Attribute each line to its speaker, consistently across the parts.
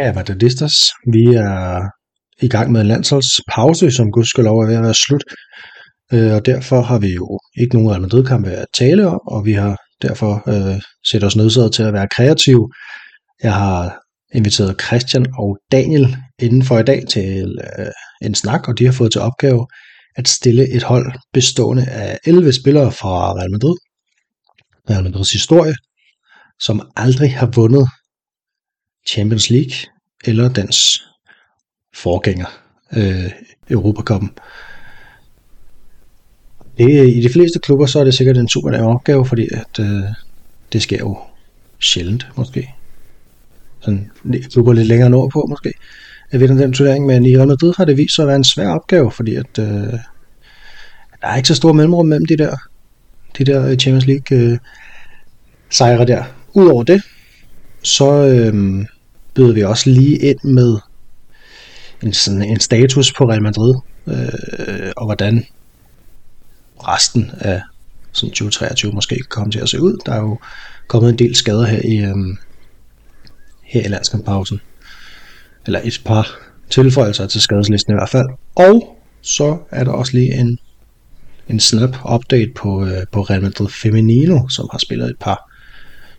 Speaker 1: Ja, Madridistas, vi er i gang med en landsholdspause, som gudskelov er ved at være slut. Øh, og derfor har vi jo ikke nogen Real Madrid-kampe at tale om, og vi har derfor øh, set os nødsaget til at være kreative. Jeg har inviteret Christian og Daniel inden for i dag til øh, en snak, og de har fået til opgave at stille et hold bestående af 11 spillere fra Real Madrid. Real Madrids historie, som aldrig har vundet Champions League eller dens forgænger, øh, Europacupen. Det, I de fleste klubber, så er det sikkert en super nem opgave, fordi at, øh, det sker jo sjældent, måske. Sådan klubber lidt længere nordpå, måske at vinde den turnering, men i Real Madrid har det vist sig at være en svær opgave, fordi at, øh, der er ikke så stor mellemrum mellem de der, de der øh, Champions League øh, sejre der. Udover det, så øh, byder vi også lige ind med en, sådan en status på Real Madrid, øh, og hvordan resten af sådan 2023 måske kan komme til at se ud. Der er jo kommet en del skader her i, øh, her i landskampausen. Eller et par tilføjelser til skadeslisten i hvert fald. Og så er der også lige en, en snap update på, øh, på Real Madrid Femenino, som har spillet et par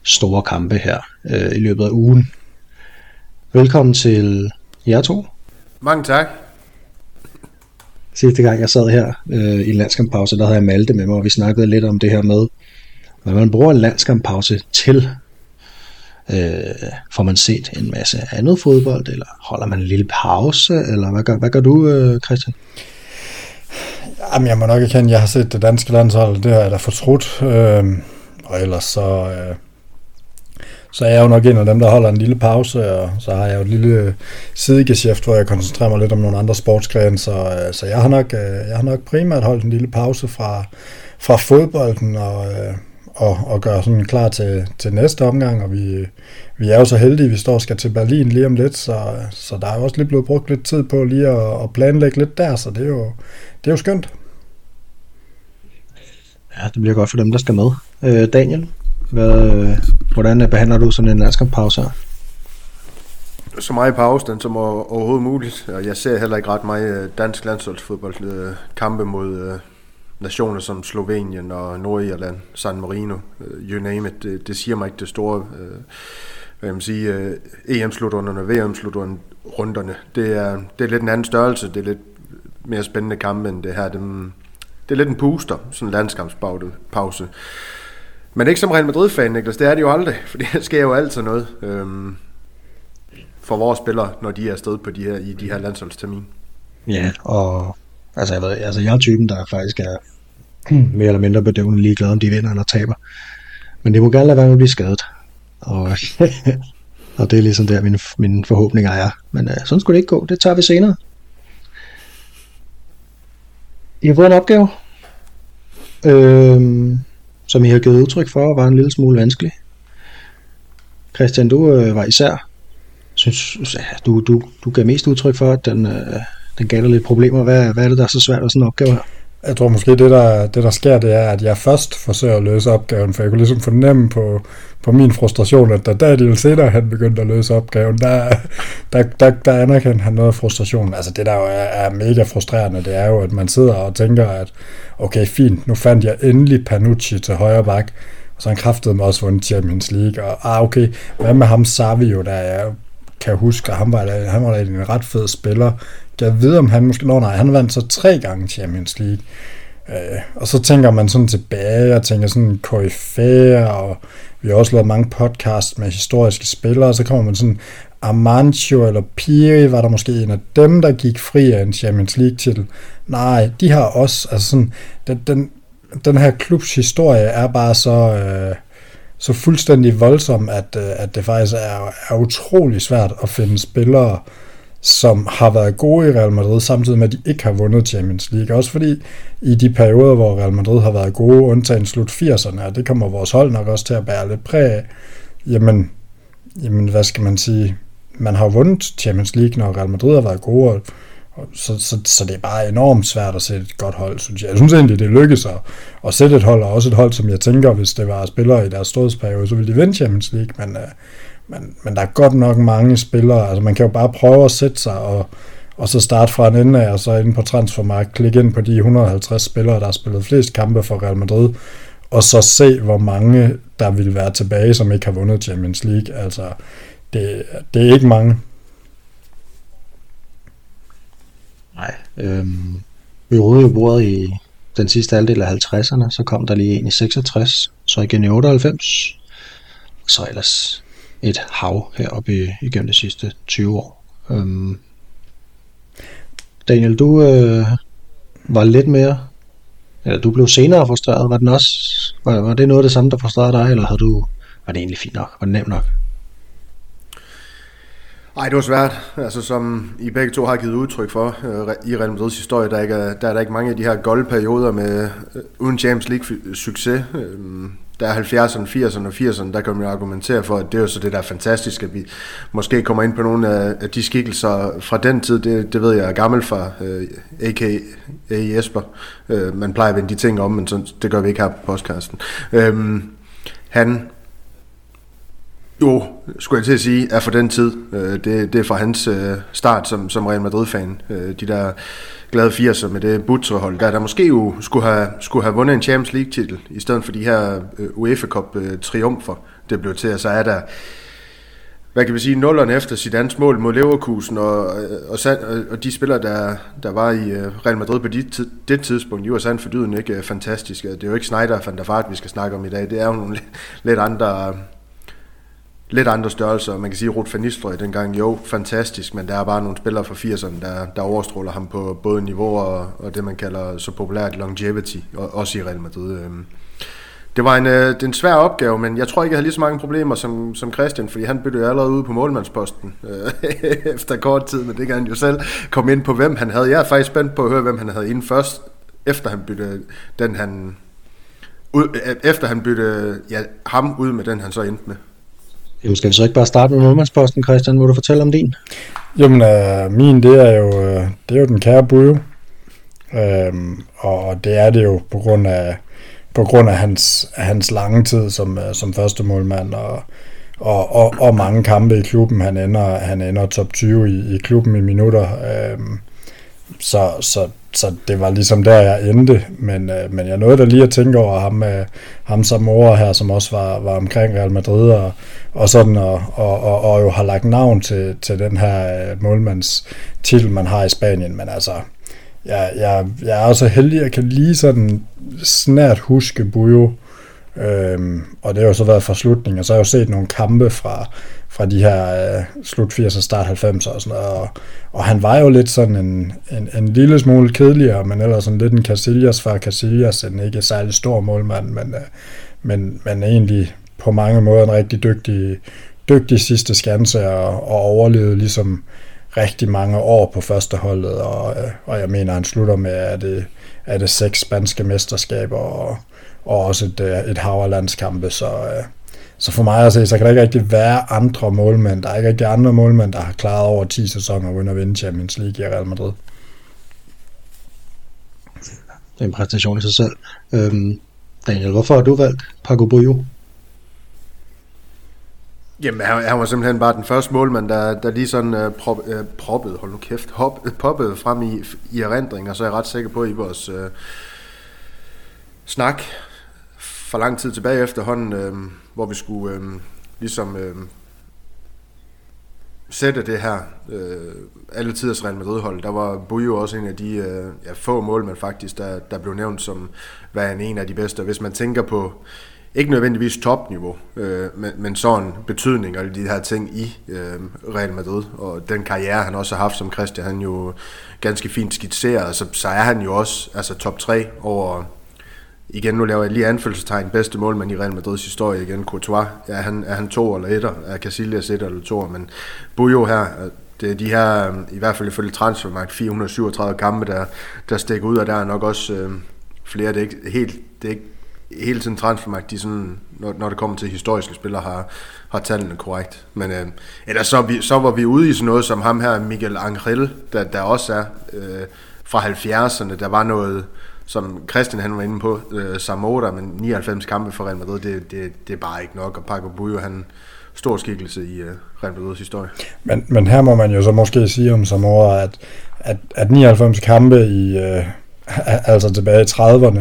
Speaker 1: store kampe her øh, i løbet af ugen. Velkommen til jer to.
Speaker 2: Mange tak.
Speaker 1: Sidste gang jeg sad her øh, i landskamppause, der havde jeg Malte med mig, og vi snakkede lidt om det her med, hvad man bruger en landskamppause til. Øh, får man set en masse andet fodbold, eller holder man en lille pause, eller hvad gør, hvad gør du, øh, Christian?
Speaker 3: Jamen, jeg må nok erkende, at jeg har set det danske landshold, det har jeg da fortrudt. Øh, og ellers så... Øh så er jeg jo nok en af dem, der holder en lille pause, og så har jeg jo et lille sidegeschæft, hvor jeg koncentrerer mig lidt om nogle andre sportsgrene, så, øh, så jeg, har nok, øh, jeg har nok primært holdt en lille pause fra, fra fodbolden, og, øh, og, og gøre sådan klar til, til næste omgang, og vi, vi er jo så heldige, at vi står og skal til Berlin lige om lidt, så, så der er jo også lige blevet brugt lidt tid på lige at, at planlægge lidt der, så det er jo, det er jo skønt.
Speaker 1: Ja, det bliver godt for dem, der skal med. Øh, Daniel, hvad, hvordan behandler du sådan en landskamppause her?
Speaker 2: Så meget pause, den som overhovedet muligt. Jeg ser heller ikke ret meget øh, dansk landsholdsfodbold øh, kampe mod øh, nationer som Slovenien og Nordirland, San Marino, øh, you name it. Det, det siger mig ikke det store, øh, hvad man sige, øh, EM-slutrunderne, VM-slutrunderne. Det er, det er lidt en anden størrelse, det er lidt mere spændende kampe end det her. Det, det er lidt en booster, sådan en landskampspause. Men ikke som Real Madrid-fan, Niklas. Det er det jo aldrig, for det sker jo altid noget øhm, for vores spillere, når de er afsted på de her, i de her landsholdstermin.
Speaker 1: Ja, og altså jeg, ved, altså jeg er typen, der faktisk er mere eller mindre bedøvende ligeglad, om de vinder eller taber. Men det må gerne lade være med at blive skadet. Og, og det er ligesom der, mine, mine forhåbninger er. Men uh, sådan skulle det ikke gå. Det tager vi senere. I har fået en opgave. øh, som I har givet udtryk for, var en lille smule vanskelig. Christian, du øh, var især, synes, du, du, du gav mest udtryk for, at den, øh, den gav dig lidt problemer. Hvad, hvad er det, der er så svært ved sådan en opgave her?
Speaker 3: Jeg tror måske, det der, det der sker, det er, at jeg først forsøger at løse opgaven, for jeg kunne ligesom fornemme på, på min frustration, at da Daniel senere han begyndte at løse opgaven, der, der, der, der anerkendte han noget af frustrationen. Altså det, der jo er, er mega frustrerende, det er jo, at man sidder og tænker, at okay, fint, nu fandt jeg endelig Panucci til højre bak, og så han kraftede mig også vundet Champions League, og ah, okay, hvad med ham Savio, der jeg kan huske, at han var, han var en ret fed spiller, jeg ved, om han måske... Nå nej, han vandt så tre gange Champions League. Øh, og så tænker man sådan tilbage, og tænker sådan koryfæer, og vi har også lavet mange podcasts med historiske spillere, og så kommer man sådan, Amancio eller Piri, var der måske en af dem, der gik fri af en Champions League-titel. Nej, de har også, altså sådan, den, den, den her klubs historie er bare så, øh, så fuldstændig voldsom, at, øh, at det faktisk er, er utrolig svært at finde spillere, som har været gode i Real Madrid, samtidig med, at de ikke har vundet Champions League. Også fordi i de perioder, hvor Real Madrid har været gode, undtagen slut 80'erne, og det kommer vores hold nok også til at bære lidt præg af, jamen, jamen hvad skal man sige, man har vundet Champions League, når Real Madrid har været gode, og, så, så, så det er bare enormt svært at sætte et godt hold, synes jeg. Jeg synes egentlig, det lykkedes at, at sætte et hold, og også et hold, som jeg tænker, hvis det var spillere i deres stådsperiode, så ville de vinde Champions League, men, øh, men, men der er godt nok mange spillere, altså man kan jo bare prøve at sætte sig og, og så starte fra en ende af, og så inde på transfermarkt, klikke ind på de 150 spillere, der har spillet flest kampe for Real Madrid, og så se, hvor mange der vil være tilbage, som ikke har vundet Champions League. Altså, det, det er ikke mange.
Speaker 1: Nej. Øhm, vi rodede jo bordet i den sidste halvdel af 50'erne, så kom der lige en i 66, så igen i 98, og så ellers et hav heroppe i, igennem de sidste 20 år. Øhm, Daniel, du øh, var lidt mere, eller du blev senere frustreret, var, den også, var, var det noget af det samme, der frustrerede dig, eller havde du, var det egentlig fint nok, var det nemt nok?
Speaker 2: Nej, det var svært. Altså, som I begge to har givet udtryk for øh, i Real Madrids historie, der, ikke er, der er der ikke mange af de her goldperioder med øh, uden Champions League-succes. Øh, der er 70'erne, 80'erne og 80'erne, der kan man jo argumentere for, at det er jo så det, der er fantastisk, at vi måske kommer ind på nogle af, af de skikkelser fra den tid. Det, det ved jeg er gammel fra, øh, a.k.a. Jesper. Øh, man plejer at vende de ting om, men så, det gør vi ikke her på podcasten. Øh, han jo, skulle jeg til at sige, er for den tid. Øh, det, det er fra hans øh, start som, som Real Madrid-fan. Øh, de der glade 80'er med det Butrehold, der, der måske jo skulle have, skulle have vundet en Champions League-titel, i stedet for de her øh, UEFA Cup-triumfer, øh, det blev til, og så er der hvad kan vi sige, nullerne efter Zidane's mål mod Leverkusen, og, øh, og, og de spillere, der, der var i Real Madrid på det, det tidspunkt, de var sandt dyden ikke fantastiske. Det er jo ikke Snyder og Van der Fart, vi skal snakke om i dag. Det er jo nogle lidt andre lidt andre størrelser. Man kan sige, Ruth van Nistelrooy dengang, jo, fantastisk, men der er bare nogle spillere fra 80'erne, der, der overstråler ham på både niveau og, og det, man kalder så populært longevity, og, også i Real Madrid. Øhm, det var en, øh, det er en svær opgave, men jeg tror ikke, jeg havde lige så mange problemer som, som Christian, fordi han byttede allerede ude på målmandsposten øh, efter kort tid, men det kan han jo selv komme ind på, hvem han havde. Jeg er faktisk spændt på at høre, hvem han havde inden først, efter han byttede den, han, ud, øh, efter han byttede ja, ham ud med den, han så endte med.
Speaker 1: Jamen skal vi så ikke bare starte med målmandsposten, Christian? Må du fortælle om din?
Speaker 3: Jamen, øh, min, det er jo, øh, det er jo den kære Bujo. Øhm, og det er det jo på grund af, på grund af hans, hans lange tid som, øh, som første målmand og, og, og, og, mange kampe i klubben. Han ender, han ender top 20 i, i klubben i minutter. Øhm, så, så så det var ligesom der, jeg endte, men, øh, men jeg nåede da lige at tænke over ham, øh, ham som mor her, som også var, var omkring Real Madrid, og, og sådan, og, og, og, og jo har lagt navn til, til den her øh, målmandstitel, man har i Spanien, men altså, jeg, jeg, jeg er også heldig, at jeg kan lige sådan snært huske Bujo, øhm, og det har jo så været fra slutningen, og så har jeg jo set nogle kampe fra, fra de her øh, slut 80'er, start 90'er og sådan noget. Og, og han var jo lidt sådan en, en, en lille smule kedeligere, men ellers sådan lidt en Casillas fra Casillas, en ikke særlig stor målmand, men, øh, men, men egentlig på mange måder en rigtig dygtig, dygtig sidste skanse og, og overlevede ligesom rigtig mange år på førsteholdet, og, øh, og jeg mener, han slutter med, at det, er det seks spanske mesterskaber og, og også et, øh, et hav af landskampe, så, øh, så for mig at se, så kan der ikke rigtig være andre målmænd. Der er ikke rigtig andre målmænd, der har klaret over 10 sæsoner uden at vinde Champions League i Real Madrid.
Speaker 1: Det er en præstation i sig selv. Øhm, Daniel, hvorfor har du valgt Paco Bujo?
Speaker 2: Jamen, han, han var simpelthen bare den første målmand, der, der lige sådan uh, prop, uh, proppede, hold nu kæft, hop, poppede frem i, i erindring, og så er jeg ret sikker på, at i vores uh, snak for lang tid tilbage efterhånden, øh, hvor vi skulle øh, ligesom øh, sætte det her øh, alle tiders Real Madrid-hold. Der var Bujo også en af de øh, ja, få målmænd faktisk, der, der blev nævnt som værende en af de bedste. Hvis man tænker på ikke nødvendigvis topniveau, øh, men, men sådan betydning og de her ting i øh, Real Madrid, og den karriere, han også har haft som Christian, han jo ganske fint skitseret, så, så er han jo også altså top 3 over igen, nu laver jeg lige anfølgelsestegn, bedste målmand i Real Madrids historie igen, Courtois. Ja, han, er han to eller etter? Er Casillas et eller to? Men Bujo her, det er de her, i hvert fald ifølge transfermarkt, 437 kampe, der, der stikker ud, og der er nok også øh, flere, det er ikke helt, det er ikke hele tiden transfermagt, de sådan, når, når det kommer til historiske spillere, har, har tallene korrekt. Men øh, ellers så, vi, så var vi ude i sådan noget som ham her, Miguel Angel, der, der også er øh, fra 70'erne. Der var noget, som Christian han var inde på, øh, Samora, men 99 kampe for Real Madrid, det, det, det er bare ikke nok. Og Paco Bujo, han stor skikkelse i øh, Real Madrids historie.
Speaker 3: Men, men her må man jo så måske sige om Samora, at, at, at 99 kampe i... Øh altså tilbage i 30'erne,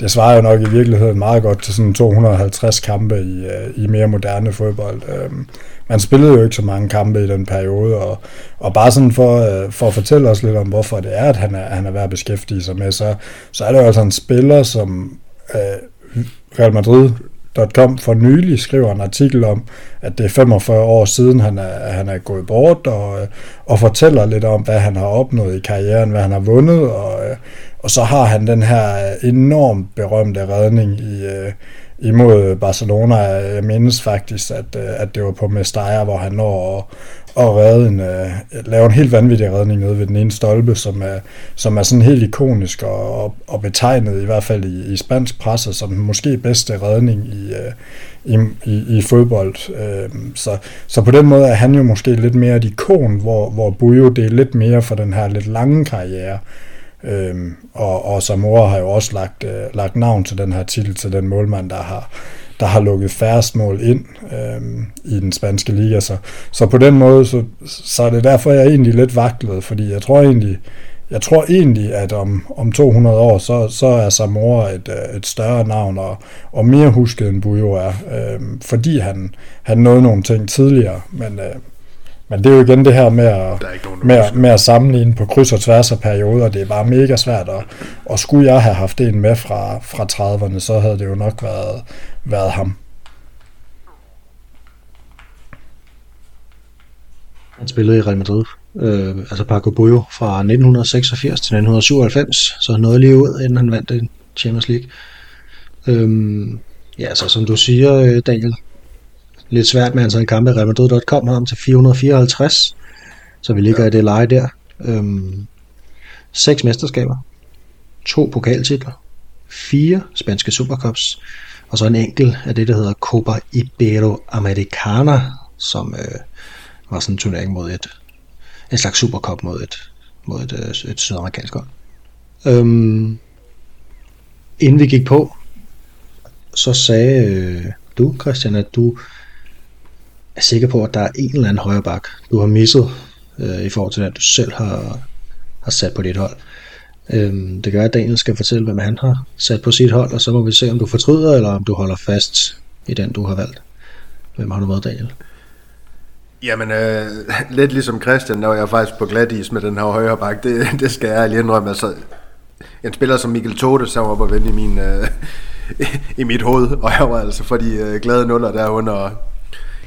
Speaker 3: det svarer jo nok i virkeligheden meget godt til sådan 250 kampe i, øh, i mere moderne fodbold. Øhm, man spillede jo ikke så mange kampe i den periode, og, og bare sådan for, øh, for at fortælle os lidt om, hvorfor det er, at han er, han er værd at beskæftige sig med, så, så er det jo altså en spiller, som øh, Real Madrid Com for nylig skriver en artikel om, at det er 45 år siden, han er, han er gået bort, og, øh, og fortæller lidt om, hvad han har opnået i karrieren, hvad han har vundet, og, og så har han den her øh, enormt berømte redning i, øh, imod Barcelona. Jeg mindes faktisk, at, øh, at det var på Mestalla, hvor han når at, at redde en, uh, lave en helt vanvittig redning nede ved den ene stolpe, som er, som er sådan helt ikonisk og, og, og betegnet i hvert fald i, i spansk presse som den måske bedste redning i, uh, i, i, i fodbold. Uh, så, så på den måde er han jo måske lidt mere et ikon, hvor, hvor Bujo det er lidt mere for den her lidt lange karriere. Øhm, og, og Samora har jo også lagt, øh, lagt navn til den her titel til den målmand, der har, der har lukket færrest mål ind øhm, i den spanske liga. Så, så på den måde, så, så er det derfor, jeg er egentlig lidt vaklet, fordi jeg tror egentlig, jeg tror egentlig, at om, om 200 år, så, så er Samora et, øh, et større navn og, og mere husket end Bujo er, øh, fordi han, han nåede nogle ting tidligere, men, øh, men det er jo igen det her med at, med, at, med at sammenligne på kryds og tværs af perioder. Det er bare mega svært. Og, og skulle jeg have haft en med fra, fra 30'erne, så havde det jo nok været, været ham.
Speaker 1: Han spillede i Real Madrid, øh, altså Paco Bullo, fra 1986 til 1997, så han nåede lige ud, inden han vandt den Champions League. Øhm, ja, så som du siger, øh, Daniel, lidt svært med antal kampe. Real Madrid.com har ham til 454, så vi ligger ja. i det leje der. Øhm, seks mesterskaber, to pokaltitler, fire spanske supercups, og så en enkelt af det, der hedder Copa Iberoamericana, som øh, var sådan en turnering mod et, en slags supercup mod et, mod et, et, øh, et sydamerikansk hold. Øhm, inden vi gik på, så sagde øh, du, Christian, at du er sikker på, at der er en eller anden højre bak, du har misset øh, i forhold til, at du selv har, har sat på dit hold. Øh, det gør, at Daniel skal fortælle, hvem han har sat på sit hold, og så må vi se, om du fortryder, eller om du holder fast i den, du har valgt. Hvem har du med, Daniel?
Speaker 2: Jamen, øh, lidt ligesom Christian, der var jeg faktisk på glat is med den her højre bak. Det, det skal jeg lige indrømme. Altså, en spiller som Mikkel Tote, så var på vende i, min, øh, i mit hoved, og jeg var altså for de øh, glade nuller derunder,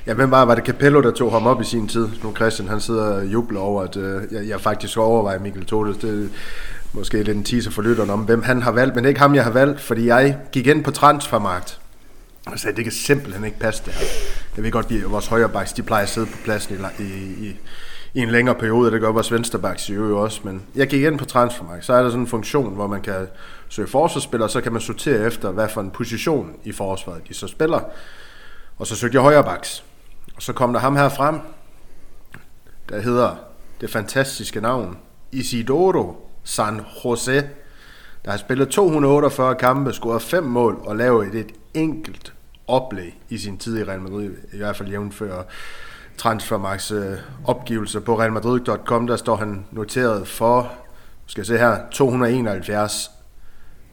Speaker 2: Ja, hvem var, var det Capello, der tog ham op i sin tid? Nu Christian, han sidder og jubler over, at øh, jeg, jeg faktisk overvejer Mikkel Todes. Det er måske lidt en teaser for lytterne om, hvem han har valgt, men det ikke ham, jeg har valgt, fordi jeg gik ind på transfermarkt og sagde, det kan simpelthen ikke passe det her. Jeg ved godt, at vores højrebacks, de plejer at sidde på pladsen i, i, i, i en længere periode, det gør vores venstrebacks i øvrigt også, men jeg gik ind på transfermarkt, så er der sådan en funktion, hvor man kan søge forsvarsspillere, så kan man sortere efter, hvad for en position i forsvaret de så spiller. Og så søgte jeg højrebacks. Og så kom der ham her frem, der hedder det fantastiske navn Isidoro San Jose, der har spillet 248 kampe, scoret 5 mål og lavet et, enkelt oplæg i sin tid i Real Madrid, i hvert fald jævnfører Transfermax øh, opgivelse på realmadrid.com, der står han noteret for, skal jeg se her, 271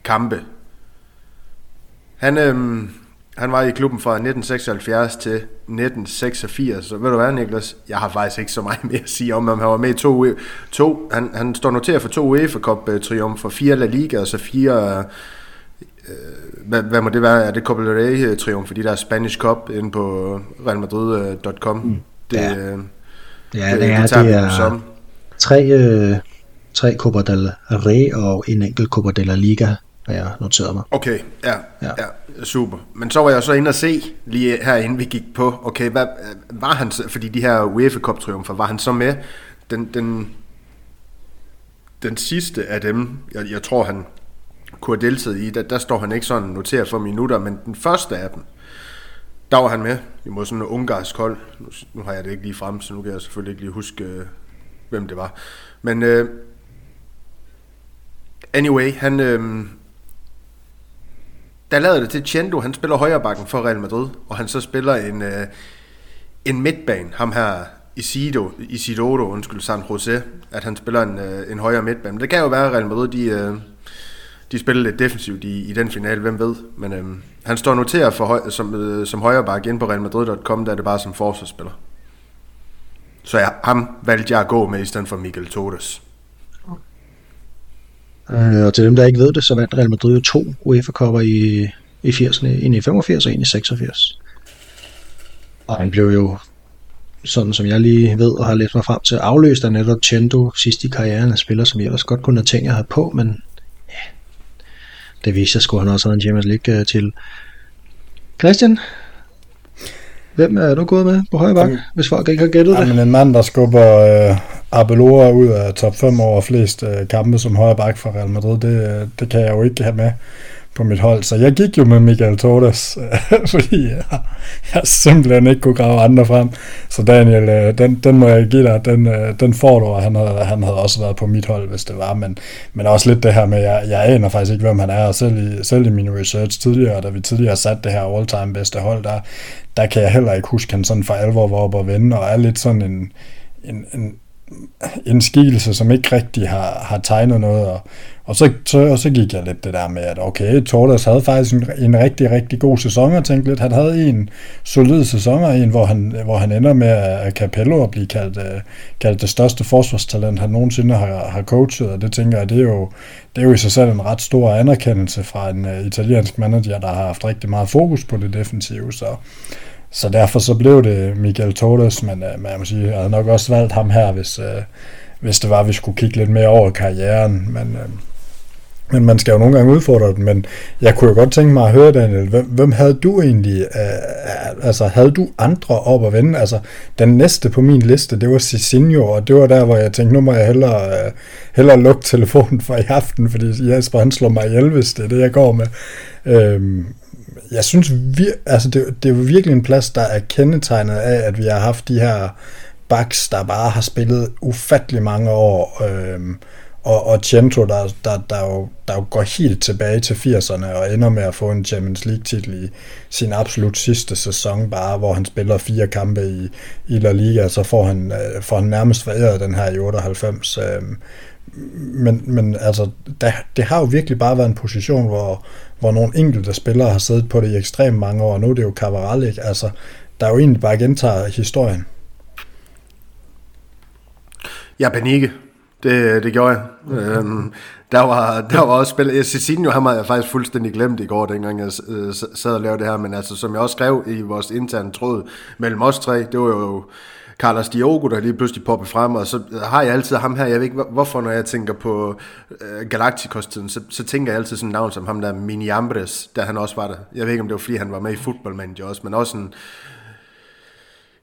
Speaker 2: kampe. Han, øhm, han var i klubben fra 1976 til 1986, så ved du hvad, Niklas? Jeg har faktisk ikke så meget mere at sige om, om han var med i to, to han, han står noteret for to UEFA Cup uh, triumfer, fire La Liga og så fire, uh, hvad, hvad må det være, er det Copa del Rey triumf, fordi der er Spanish Cup inde på realmadrid.com. Mm.
Speaker 1: Det, ja. Uh, ja, det, det, er, det, det er som. tre, uh, tre Copa del Rey og en enkelt Copa de la Liga har jeg noteret mig.
Speaker 2: Okay, ja, ja. ja, super. Men så var jeg så inde og se, lige her inden vi gik på, okay, hvad, var han, fordi de her UEFA Cup triumfer, var han så med den, den, den sidste af dem, jeg, jeg tror han kunne have deltaget i, der, der står han ikke sådan noteret for minutter, men den første af dem, der var han med imod sådan en ungarsk hold. Nu, nu har jeg det ikke lige frem, så nu kan jeg selvfølgelig ikke lige huske, øh, hvem det var. Men øh, anyway, han... Øh, der lavede det til Chendo, han spiller højre bakken for Real Madrid, og han så spiller en, øh, en midtbane, ham her Isido, Isidoro, undskyld, San Jose, at han spiller en, øh, en højere midtbane. Men det kan jo være, at Real Madrid, de, øh, de spiller lidt defensivt i, i den finale, hvem ved. Men øh, han står noteret for høj, som, øh, som højre bakke ind på realmadrid.com, der er det bare som forsvarsspiller. Så ja, ham valgte jeg at gå med i stedet for Miguel Torres.
Speaker 1: Øh, og til dem, der ikke ved det, så vandt Real Madrid jo to UEFA-kopper i, i 80'erne, en i 85 og en i 86. Og han blev jo, sådan som jeg lige ved og har læst mig frem til, afløst af netop Chendo sidst i karrieren af spiller, som jeg ellers godt kunne have tænkt, jeg havde på, men ja, det viste sig, at han også havde en Champions League øh, til. Christian, hvem er du gået med på højre bak, hvis folk ikke har gættet det?
Speaker 3: Jamen, en mand, der skubber øh, Abelora ud af top 5 over flest øh, kampe som højre bak for Real Madrid, det, øh, det kan jeg jo ikke have med på mit hold. Så jeg gik jo med Miguel Torres, øh, fordi jeg, jeg simpelthen ikke kunne grave andre frem. Så Daniel, øh, den, den må jeg give dig, den, øh, den får du, og han havde, han havde også været på mit hold, hvis det var. Men, men også lidt det her med, jeg, jeg aner faktisk ikke, hvem han er, og selv i, selv i min research tidligere, da vi tidligere satte det her all-time bedste hold, der, der kan jeg heller ikke huske, at han sådan for alvor var oppe og vende, og er lidt sådan en, en, en en skikkelse, som ikke rigtig har, har tegnet noget, og, og, så, så, og så gik jeg lidt det der med, at okay, Tordas havde faktisk en, en rigtig, rigtig god sæson, og tænkte lidt, han havde en solid sæson, og en, hvor han, hvor han ender med at Capello at blive kaldt, uh, kaldt det største forsvarstalent, han nogensinde har, har coachet, og det tænker jeg, det er, jo, det er jo i sig selv en ret stor anerkendelse fra en uh, italiensk manager, der har haft rigtig meget fokus på det defensive, så så derfor så blev det Miguel Torres, men øh, uh, man må sige, jeg havde nok også valgt ham her, hvis, uh, hvis det var, at vi skulle kigge lidt mere over karrieren. Men, øh, men man skal jo nogle gange udfordre den, men jeg kunne jo godt tænke mig at høre, Daniel, hvem, hvem havde du egentlig, øh, altså havde du andre op at vende? Altså, den næste på min liste, det var Cicinho, og det var der, hvor jeg tænkte, nu må jeg hellere, øh, hellere lukke telefonen for i aften, fordi Jesper han slår mig ihjel, hvis det er det, jeg går med. Øh, jeg synes, vi, altså det, det er jo virkelig en plads, der er kendetegnet af, at vi har haft de her backs, der bare har spillet ufattelig mange år, øh, og, og Centro, der, der, der, jo, der jo går helt tilbage til 80'erne og ender med at få en Champions League-titel i sin absolut sidste sæson, bare hvor han spiller fire kampe i, i La Liga, så får han, øh, får han nærmest foræret den her i 98. Øh, men, men altså, der, det har jo virkelig bare været en position, hvor, hvor nogle enkelte spillere har siddet på det i ekstremt mange år, og nu er det jo Cavaral, ikke? Altså, der er jo egentlig bare gentager historien.
Speaker 2: Ja, Benike. Det, det gjorde jeg. Mm. Øhm, der, var, der var også spil. Cicinho, han havde jeg faktisk fuldstændig glemt i går, dengang jeg øh, sad og lavede det her, men altså, som jeg også skrev i vores interne tråd mellem os tre, det var jo Carlos Diogo, der lige pludselig popper frem, og så har jeg altid ham her, jeg ved ikke hvorfor, når jeg tænker på øh, Galacticos-tiden, så, så tænker jeg altid sådan et navn som ham der, Mini Ambres, der han også var der. Jeg ved ikke, om det var fordi, han var med i Football Manager også, men også en,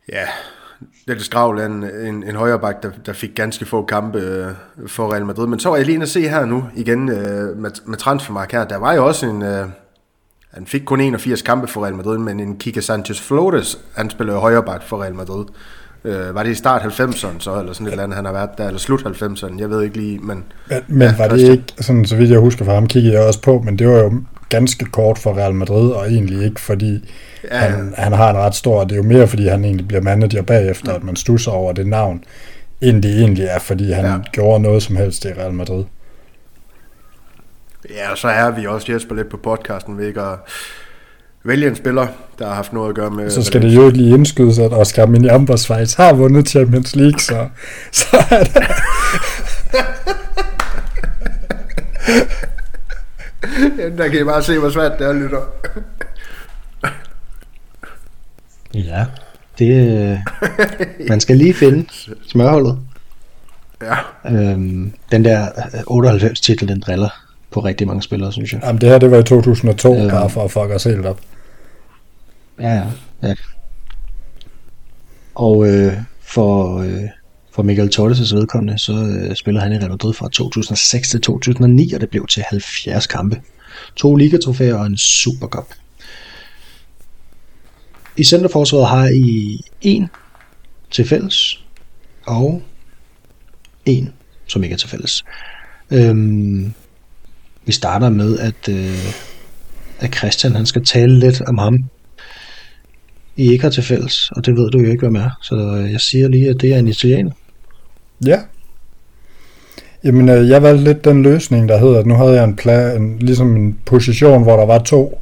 Speaker 2: ja, lidt skravl en, en, en højreback, der, der fik ganske få kampe øh, for Real Madrid. Men så var jeg lige inde at se her nu, igen øh, med, med transfermark her, der var jo også en... Øh, han fik kun 81 kampe for Real Madrid, men en Kike Sanchez Flores, han spillede højreback for Real Madrid. Øh, var det i start 90'erne så, eller sådan et eller andet, han har været der, eller slut 90'erne, jeg ved ikke lige, men...
Speaker 3: Men, men ja, var det ikke, sådan så vidt jeg husker fra ham, kiggede jeg også på, men det var jo ganske kort for Real Madrid, og egentlig ikke fordi ja. Han, han har en ret stor, det er jo mere fordi han egentlig bliver manager bagefter, ja. at man stusser over det navn, end det egentlig er, fordi han ja. gjorde noget som helst i Real Madrid.
Speaker 2: Ja, og så er vi også Jesper lidt på podcasten, ved ikke, og vælge en spiller, der har haft noget at gøre med...
Speaker 3: Så skal det jo ikke lige indskydes, at Oscar Miniamba Schweiz har vundet Champions League, så, så er det...
Speaker 2: Jamen, der kan I bare se, hvor svært det er, lytter.
Speaker 1: ja, det... Man skal lige finde smørholdet.
Speaker 2: Ja.
Speaker 1: Øhm, den der 98-titel, den driller på rigtig mange spillere, synes jeg.
Speaker 3: Jamen det her, det var i 2002, øhm, bare for at fuck os helt op.
Speaker 1: Ja, ja. ja. Og øh, for, øh, for Michael Miguel Torres' vedkommende, så øh, spillede han i Real Madrid fra 2006 til 2009, og det blev til 70 kampe. To ligatrofæer og en Supercup. I centerforsvaret har I en til fælles, og en, som ikke er til fælles. Øhm, vi starter med, at, øh, at Christian han skal tale lidt om ham. I ikke har til fælles, og det ved du jo ikke, hvad er. Så jeg siger lige, at det er en italiener.
Speaker 3: Ja. Jamen, øh, jeg valgte lidt den løsning, der hedder, at nu havde jeg en, pla- en, ligesom en position, hvor der var to.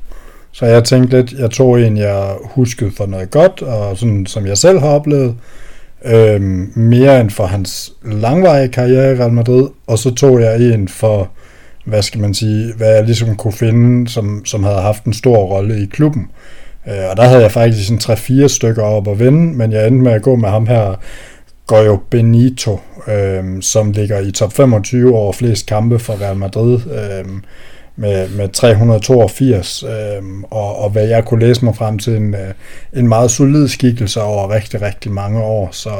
Speaker 3: Så jeg tænkte lidt, jeg tog en, jeg huskede for noget godt, og sådan som jeg selv har oplevet, øhm, mere end for hans langvarige karriere i Real Madrid, og så tog jeg en for, hvad skal man sige, hvad jeg ligesom kunne finde, som, som havde haft en stor rolle i klubben. Øh, og der havde jeg faktisk en 3-4 stykker op at vende, men jeg endte med at gå med ham her, Goyo Benito, øh, som ligger i top 25 over flest kampe for Real Madrid, øh, med, med 382, øh, og, og hvad jeg kunne læse mig frem til, en, øh, en meget solid skikkelse over rigtig, rigtig mange år. Så,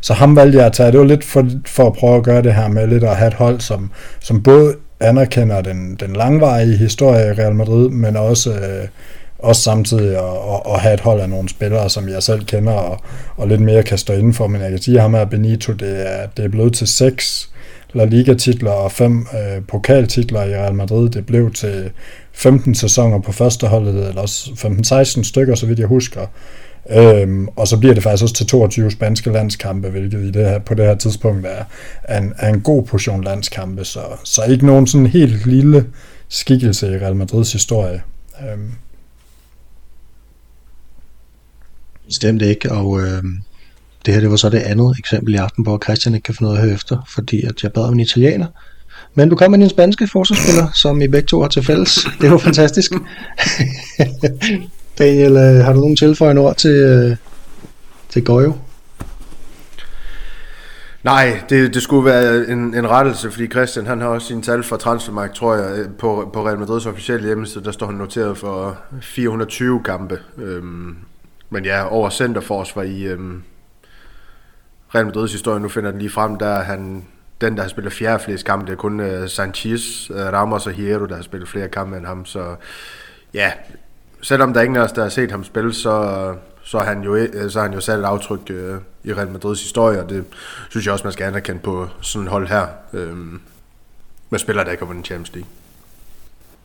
Speaker 3: så ham valgte jeg at tage. Det var lidt for, for at prøve at gøre det her med lidt at have et hold, som, som både anerkender den, den langvarige historie i Real Madrid, men også øh, også samtidig at, at, at have et hold af nogle spillere, som jeg selv kender, og, og lidt mere kan stå indenfor. Men jeg kan sige, at ham her Benito, det er, det er blevet til seks La Liga-titler og fem øh, pokaltitler i Real Madrid. Det blev til 15 sæsoner på førsteholdet, eller også 15-16 stykker, så vidt jeg husker. Øhm, og så bliver det faktisk også til 22 spanske landskampe, hvilket i det her, på det her tidspunkt er, er, en, er en god portion landskampe, så, så ikke nogen sådan helt lille skikkelse i Real Madrids historie. Øhm,
Speaker 1: Bestemt ikke, og øh, det her det var så det andet eksempel i aften, hvor Christian ikke kan få noget at høre efter, fordi at jeg bad om en italiener. Men du kom med din spanske forsvarsspiller, som I begge to har til fælles. Det var fantastisk. Daniel, øh, har du nogen tilføjende ord til, øh, til Goyo?
Speaker 2: Nej, det, det skulle være en, en rettelse, fordi Christian han har også sine tal fra Transfermarkt, tror jeg, på, på Real Madrids officielle hjemmeside, der står han noteret for 420 kampe. Øhm, men ja, over centerforsvar i øhm, Real Madrids historie, nu finder den lige frem, der er han den, der har spillet fjerde flest kampe, det er kun øh, Sanchez, øh, Ramos og Hierro, der har spillet flere kampe end ham, så ja, selvom der er ingen af os, der har set ham spille, så, så har han jo, øh, så han jo sat et aftryk øh, i Real Madrids historie, og det synes jeg også, man skal anerkende på sådan et hold her, Øh, med spillere, der ikke har vundet Champions League.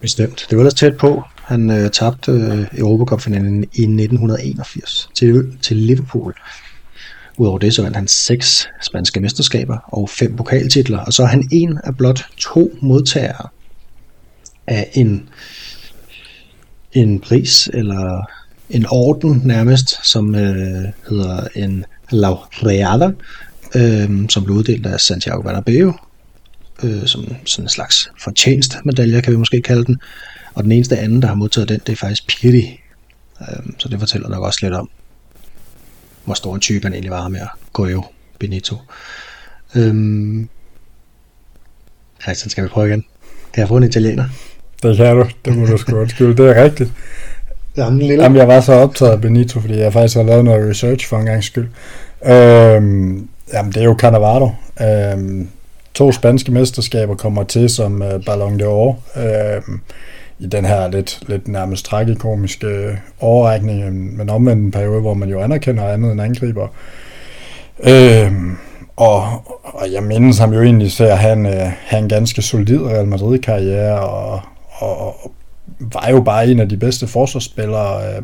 Speaker 1: Bestemt. Det var ellers tæt på. Han øh, tabte øh, Europacup-finalen i 1981 til, til Liverpool. Udover det så vandt han seks spanske mesterskaber og fem pokaltitler, og så er han en af blot to modtagere af en, en pris, eller en orden nærmest, som øh, hedder en laureada, øh, som blev uddelt af Santiago Bernabeu, øh, som sådan en slags fortjenst medalje, kan vi måske kalde den. Og den eneste anden, der har modtaget den, det er faktisk Piri. Øh, så det fortæller nok også lidt om, hvor stor en type han egentlig var med Goyo Benito. Øhm, Christian, skal vi prøve igen? Kan jeg få en italiener?
Speaker 3: Det kan du, det må du sgu undskylde, det er rigtigt.
Speaker 1: Jamen, lille.
Speaker 3: Jamen, jeg var så optaget af Benito, fordi jeg faktisk har lavet noget research for en gang skyld. Øhm, jamen, det er jo Cannavaro. Øhm, to spanske mesterskaber kommer til som øh, Ballon d'Or. øh, i den her lidt, lidt nærmest tragikomiske øh, overrækning, øh, men omvendt en periode, hvor man jo anerkender andet end angriber. Øh, og, og jeg mindes ham jo egentlig til at have en, øh, have en ganske solid Real Madrid-karriere, og, og, og var jo bare en af de bedste forsvarsspillere. Øh,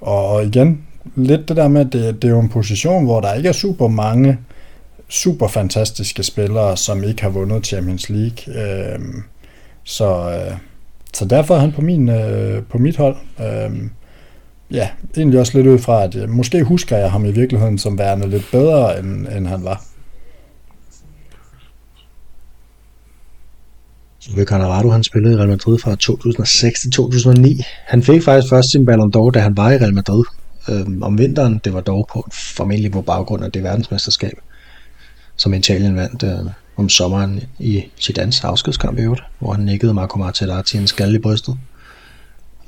Speaker 3: og, og igen, lidt det der med, at det, det er jo en position, hvor der ikke er super mange super fantastiske spillere, som ikke har vundet Champions League. Øh, så, øh, så derfor er han på, min, øh, på mit hold. Øh, ja, egentlig også lidt ud fra, at øh, måske husker jeg ham i virkeligheden som værende lidt bedre, end, end han var.
Speaker 1: Ved Cannavaro, han spillede i Real Madrid fra 2006 til 2009. Han fik faktisk først sin Ballon d'Or, da han var i Real Madrid. Øhm, om vinteren, det var dog på, formentlig på baggrund af det verdensmesterskab, som Italien vandt øh, om sommeren i Zidanes afskedskamp i øvrigt, hvor han nikkede Marco Materazzi en skalle i brystet.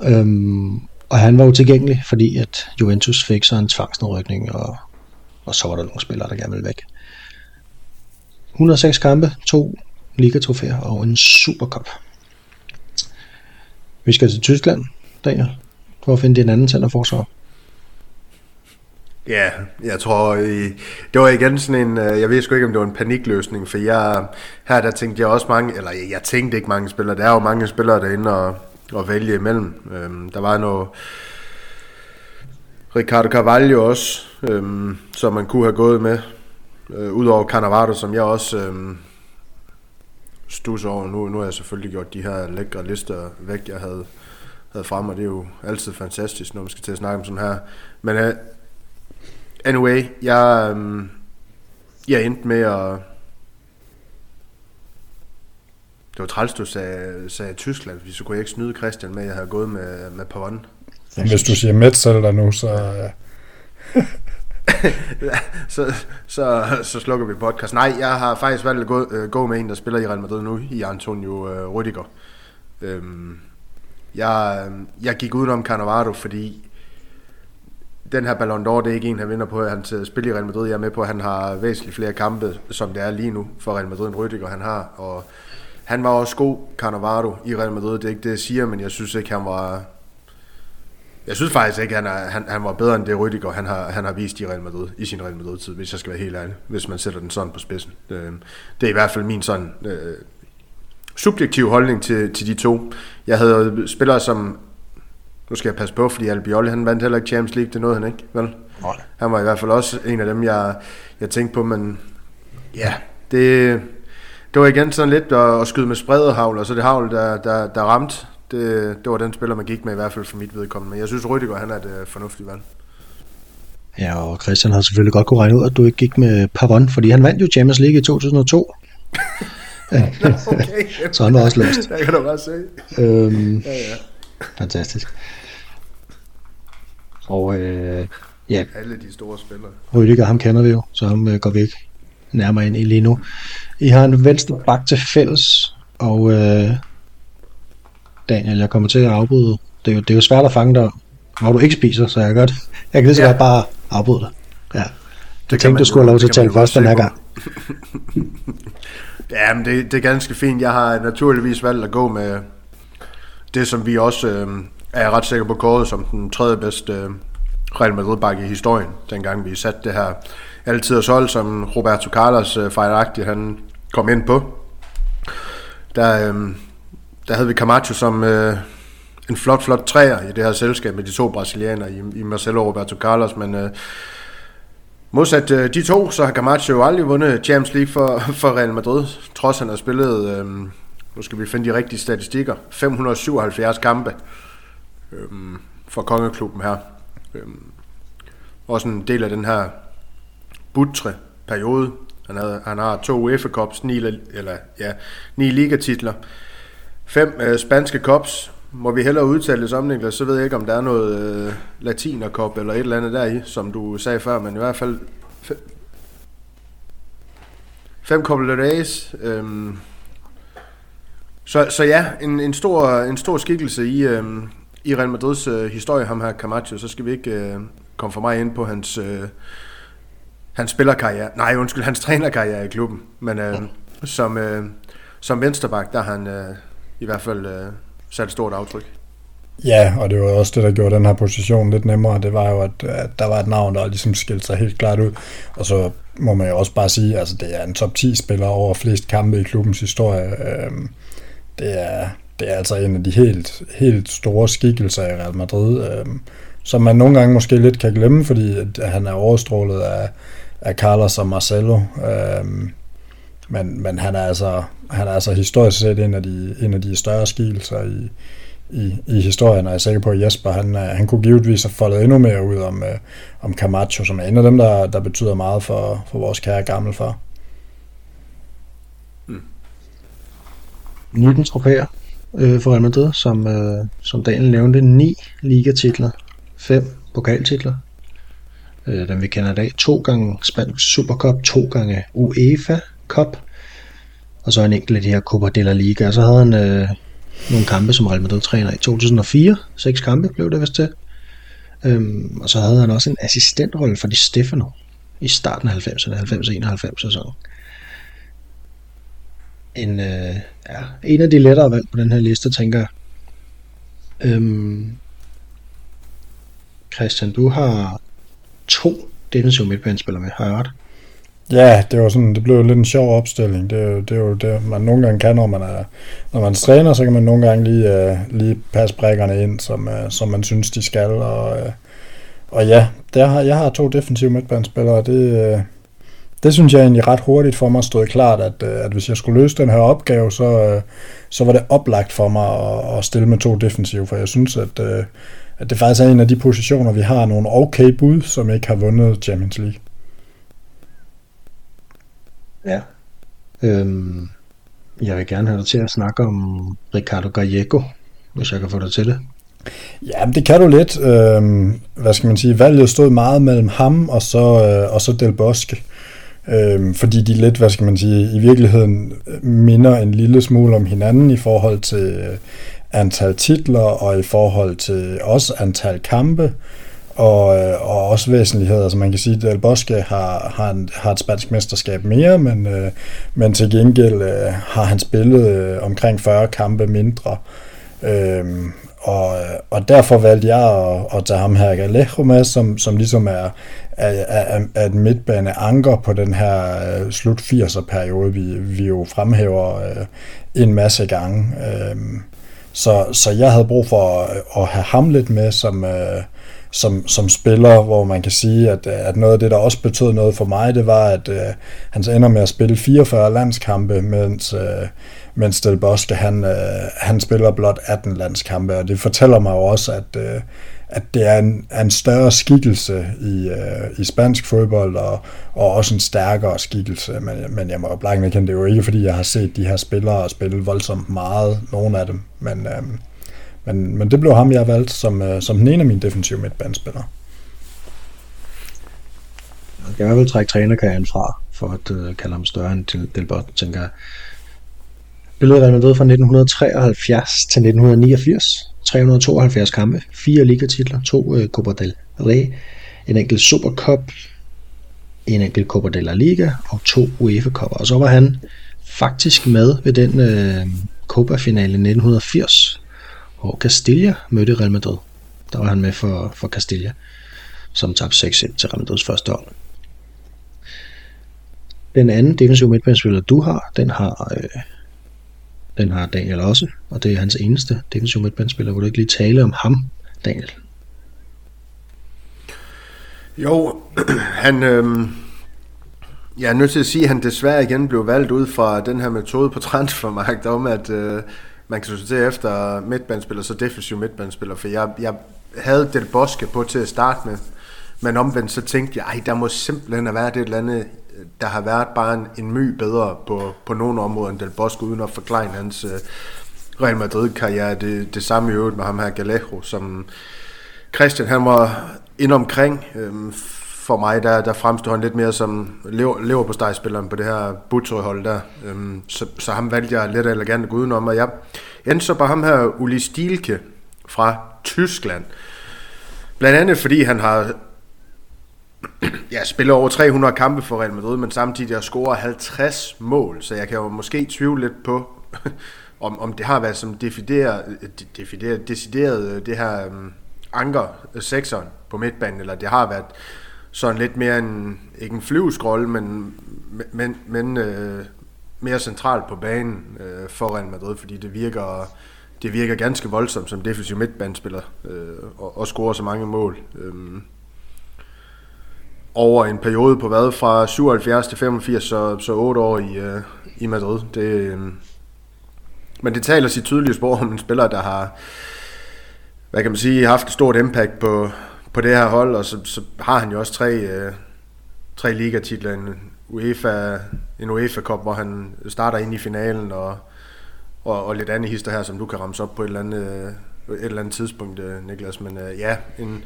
Speaker 1: Øhm, og han var utilgængelig, fordi at Juventus fik så en tvangsnedrykning, og, og så var der nogle spillere, der gerne ville væk. 106 kampe, to ligatrofæer og en Supercup. Vi skal til Tyskland, Daniel, for at finde din anden centerforsvar.
Speaker 2: Ja, jeg tror, øh, det var igen sådan en, øh, jeg ved sgu ikke, om det var en panikløsning, for jeg, her der tænkte jeg også mange, eller jeg tænkte ikke mange spillere, der er jo mange spillere derinde og, og vælge imellem. Øhm, der var noget Ricardo Carvalho også, øhm, som man kunne have gået med, øh, udover Cannavaro, som jeg også øhm, stus over. Nu, nu har jeg selvfølgelig gjort de her lækre lister væk, jeg havde, havde frem, og det er jo altid fantastisk, når man skal til at snakke om sådan her. Men øh, anyway, jeg, um, jeg endte med at... Det var træls, du sagde, sagde Tyskland, fordi så kunne jeg ikke snyde Christian med, at jeg havde gået med, med Pavon.
Speaker 3: Hvis du siger Metzelder nu, så...
Speaker 2: så, så, så slukker vi podcast. Nej, jeg har faktisk valgt at gå, uh, gå med en, der spiller i Real Madrid nu, i Antonio uh, Rüdiger. Um, jeg, jeg gik udenom Cannavaro, fordi den her Ballon d'Or, det er ikke en, han vinder på, at han spiller i Real Madrid. Jeg er med på, at han har væsentligt flere kampe, som det er lige nu for Real Madrid, end Rüdiger han har. Og han var også god, Cannavaro, i Real Madrid. Det er ikke det, jeg siger, men jeg synes ikke, han var jeg synes faktisk ikke, han, er, han, han var bedre end det Rüdiger, han har, han har vist i Real Madrid, i sin Real Madrid-tid, hvis jeg skal være helt ærlig, hvis man sætter den sådan på spidsen. Øhm, det er i hvert fald min sådan øh, subjektiv holdning til, til de to. Jeg havde spillere som, nu skal jeg passe på, fordi Albiol, han vandt heller ikke Champions League, det nåede han ikke, vel? Nej. Han var i hvert fald også en af dem, jeg, jeg tænkte på, men ja, det, det var igen sådan lidt at, at skyde med spredet havl, og så det havl, der, der, der ramte, det, det var den spiller, man gik med i hvert fald for mit vedkommende. Men jeg synes, Rüdiger han er et uh, fornuftigt valg.
Speaker 1: Ja, og Christian har selvfølgelig godt kunne regne ud, at du ikke gik med Pavon, fordi han vandt jo Champions League i 2002. okay. så han var også løst.
Speaker 2: Det kan du bare se.
Speaker 1: Øhm, ja, ja. Fantastisk. Og øh, ja.
Speaker 2: Alle de store spillere.
Speaker 1: Rüdiger, ham kender vi jo, så ham øh, går vi ikke nærmere ind i lige nu. I har en venstre bak til fælles, og øh, Daniel, jeg kommer til at afbryde. Det er jo, det er jo svært at fange dig, hvor du ikke spiser, så jeg, godt, jeg kan lige så ja. godt bare afbryde dig. Ja. Det jeg tænkte, du skulle have lov til at tale først den her gang.
Speaker 2: ja, men det, det er ganske fint. Jeg har naturligvis valgt at gå med det, som vi også øh, er ret sikker på kåret som den tredje bedste øh, Real madrid i historien, dengang vi satte det her altid og solgt, som Roberto Carlos øh, fejlagtigt han kom ind på. Der, øh, der havde vi Camacho som øh, en flot, flot træer i det her selskab med de to brasilianere i, i Marcelo og Roberto Carlos, men øh, modsat øh, de to, så har Camacho jo aldrig vundet Champions League for, for Real Madrid, trods han har spillet, øh, nu skal vi finde de rigtige statistikker, 577 kampe øh, for kongeklubben her. Øh, også en del af den her butre periode. Han, havde, han har to UEFA Cups, ni, eller, ja, ni ligatitler, Fem øh, spanske cups. Må vi hellere udtale det som, Niklas, så ved jeg ikke, om der er noget øh, latinerkop eller et eller andet der i, som du sagde før, men i hvert fald fem, fem Copa Race. Øhm, så, så ja, en, en, stor, en stor skikkelse i, øhm, i Real Madrids øh, historie, ham her Camacho, så skal vi ikke øh, komme for meget ind på hans, øh, hans spillerkarriere, nej undskyld, hans trænerkarriere i klubben, men øh, som, øh, som vensterbak, der har han, øh, i hvert fald øh, sat et stort aftryk.
Speaker 3: Ja, og det var også det, der gjorde den her position lidt nemmere. Det var jo, at, at der var et navn, der ligesom skilte sig helt klart ud. Og så må man jo også bare sige, at altså, det er en top 10 spiller over flest kampe i klubbens historie. Øh, det, er, det er altså en af de helt, helt store skikkelser i Real Madrid, øh, som man nogle gange måske lidt kan glemme, fordi at han er overstrålet af, af Carlos og Marcelo. Øh, men, men han er altså, han er altså historisk set en af de, en af de større skikkelser i, i, i historien, og jeg er sikker på, at Jesper han, øh, han kunne givetvis have foldet endnu mere ud om, øh, om Camacho, som er en af dem, der, der betyder meget for, for vores kære gamle far.
Speaker 1: Mm. 19 trofæer øh, for Real Madrid, som, øh, som Daniel nævnte, ni ligatitler, fem pokaltitler, øh, den vi kender i dag, to gange Spansk Supercup, to gange UEFA Cup, og så en enkelt af de her Copa de la Liga, og så havde han øh, nogle kampe som Real Madrid-træner i 2004, seks kampe blev det vist til, øhm, og så havde han også en assistentrolle for de Stefano i starten af 90'erne, 90-91 sæsonen en, øh, ja, en af de lettere valg på den her liste, tænker jeg. Øhm, Christian, du har to defensive midtbanespillere med, har jeg ret?
Speaker 3: Ja, det var sådan, det blev lidt en sjov opstilling. Det, er jo- det er jo det, man nogle gange kan, når man er, når man træner, så kan man nogle gange lige, uh, lige passe brækkerne ind, som, uh, som man synes, de skal. Og, uh, og ja, der har, jeg har to defensive midtbanespillere, og det, uh, det synes jeg egentlig ret hurtigt for mig stod klart, at, uh, at hvis jeg skulle løse den her opgave, så, uh, så var det oplagt for mig at, at stille med to defensive, for jeg synes, at, uh, at det faktisk er en af de positioner, vi har nogle okay bud, som ikke har vundet Champions League.
Speaker 1: Ja. Øhm, jeg vil gerne have dig til at snakke om Ricardo Gallego, hvis jeg kan få dig til det.
Speaker 3: Ja, det kan du lidt. Øhm, hvad skal man sige? Valget stod meget mellem ham og så, øh, og så Del Bosque øh, fordi de lidt, hvad skal man sige, i virkeligheden minder en lille smule om hinanden i forhold til øh, antal titler og i forhold til også antal kampe og, øh, og også væsentligheder. Altså man kan sige, at Del Bosque har, har, en, har et spansk mesterskab mere, men, øh, men til gengæld øh, har han spillet øh, omkring 40 kampe mindre. Øh, og, øh, og derfor valgte jeg at, at tage ham her Galejo med, som, som ligesom er, er, er, er et midtbane anker på den her øh, slut 80'er periode, vi, vi jo fremhæver øh, en masse gange. Øh, så, så jeg havde brug for at, at have ham lidt med som, øh, som, som spiller, hvor man kan sige, at, øh, at noget af det, der også betød noget for mig, det var, at øh, han så ender med at spille 44 landskampe, mens, øh, mens Del Bosque, han, øh, han spiller blot 18 landskampe, og det fortæller mig jo også, at, øh, at det er en, er en større skikkelse i, øh, i spansk fodbold, og, og også en stærkere skikkelse, men, men jeg må jo blankt erkende, det er jo ikke, fordi jeg har set de her spillere spille voldsomt meget, nogle af dem, men... Øh, men, men det blev ham, jeg valgte som, øh, som den ene af mine defensive midtbanespillere.
Speaker 1: Jeg kan i hvert fald trække trænerkarrieren fra, for at øh, kalde ham større end til Del tænker jeg. Billedet Real Madrid fra 1973 til 1989. 372 kampe, fire ligatitler, to øh, Copa del Rey, en enkelt Supercup, en enkelt Copa de la Liga og to uefa kopper Og så var han faktisk med ved den øh, Copa-finale i 1980, hvor Castilla mødte Real Madrid. Der var han med for, for Castilla, som tabte 6-1 til Real Madrids første hold. Den anden defensive midtbanespiller, du har, den har, øh, den har Daniel også, og det er hans eneste defensive midtbanespiller. Vil du ikke lige tale om ham, Daniel?
Speaker 2: Jo, han... Øh, jeg er nødt til at sige, at han desværre igen blev valgt ud fra den her metode på transfermarkedet om, at øh, man kan sortere efter midtbandspiller, så defensiv midtbandspiller, for jeg, jeg havde Del Bosque på til at starte med, men omvendt så tænkte jeg, ej, der må simpelthen have været et eller andet, der har været bare en, en my bedre på, på nogle områder end Del Bosque, uden at forklare hans øh, Real Madrid-karriere. Det, det samme i øvrigt med ham her Galejo, som Christian han var ind omkring. Øhm, for mig, der, der fremstod han lidt mere som lever, lever på spilleren på det her Butøj-hold der. Øhm, så, så ham valgte jeg lidt elegant at gå udenom, og jeg endte så på ham her Uli Stielke fra Tyskland. Blandt andet fordi han har ja, spillet over 300 kampe for Real Madrid, men samtidig har scoret 50 mål, så jeg kan jo måske tvivle lidt på, om, om det har været som decideret, decideret, decideret det her um, anker sekseren på midtbanen, eller det har været sådan lidt mere en, ikke en flyvskrolle, men, men, men øh, mere centralt på banen øh, for Real Madrid, fordi det virker, det virker ganske voldsomt som defensiv midtbanespiller øh, og, og scorer så mange mål. Øh, over en periode på hvad, fra 77 til 85, så, så 8 år i, øh, i Madrid. Det, øh, men det taler sit tydelige spor om en spiller, der har, hvad kan man sige, haft et stort impact på, på det her hold, og så, så har han jo også tre, øh, tre ligatitler, en UEFA, en UEFA Cup, hvor han starter ind i finalen, og, og, og lidt andet hister her, som du kan ramse op på et eller andet, øh, et eller andet tidspunkt, øh, Niklas. Men øh, ja, en,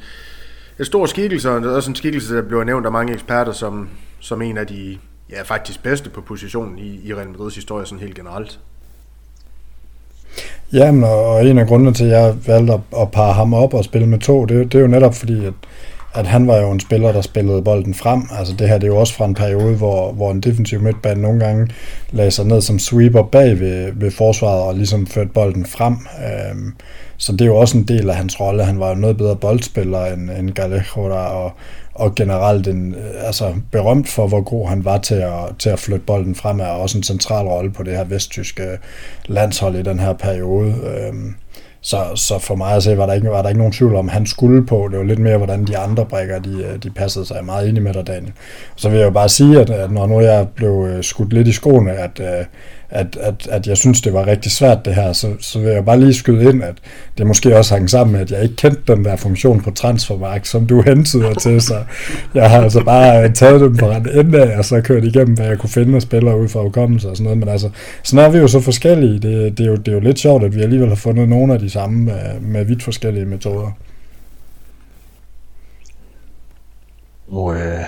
Speaker 2: en stor skikkelse, og også en skikkelse, der bliver nævnt af mange eksperter, som, som en af de ja, faktisk bedste på positionen i, i Real Madrids historie, sådan helt generelt.
Speaker 3: Jamen, og en af grundene til, at jeg valgte at, at parre ham op og spille med to, det, det er jo netop fordi, at, at han var jo en spiller, der spillede bolden frem. Altså det her det er jo også fra en periode, hvor, hvor en defensiv midtbane nogle gange lagde sig ned som sweeper bag ved, ved forsvaret og ligesom førte bolden frem. Øhm, så det er jo også en del af hans rolle. Han var jo noget bedre boldspiller end, end Galejo der, og, og generelt en, øh, altså berømt for, hvor god han var til at, til at flytte bolden fremad, og også en central rolle på det her vesttyske landshold i den her periode. Øhm, så, så for mig at se, var der, ikke, var der ikke nogen tvivl om, han skulle på. Det var lidt mere, hvordan de andre brækker, de, øh, de passede sig meget ind i med dig, Daniel. Så vil jeg jo bare sige, at, at når nu jeg blev øh, skudt lidt i skoene, at, at, at, at jeg synes, det var rigtig svært det her, så, så vil jeg bare lige skyde ind, at det måske også hang sammen med, at jeg ikke kendte den der funktion på transfermark, som du hentyder til, så jeg har altså bare taget dem fra en ende af, og så kørt igennem, hvad jeg kunne finde af spillere ud fra hukommelse og sådan noget, men altså, sådan er vi jo så forskellige. Det, det, er jo, det er jo lidt sjovt, at vi alligevel har fundet nogle af de samme med, med vidt forskellige metoder.
Speaker 1: Og øh,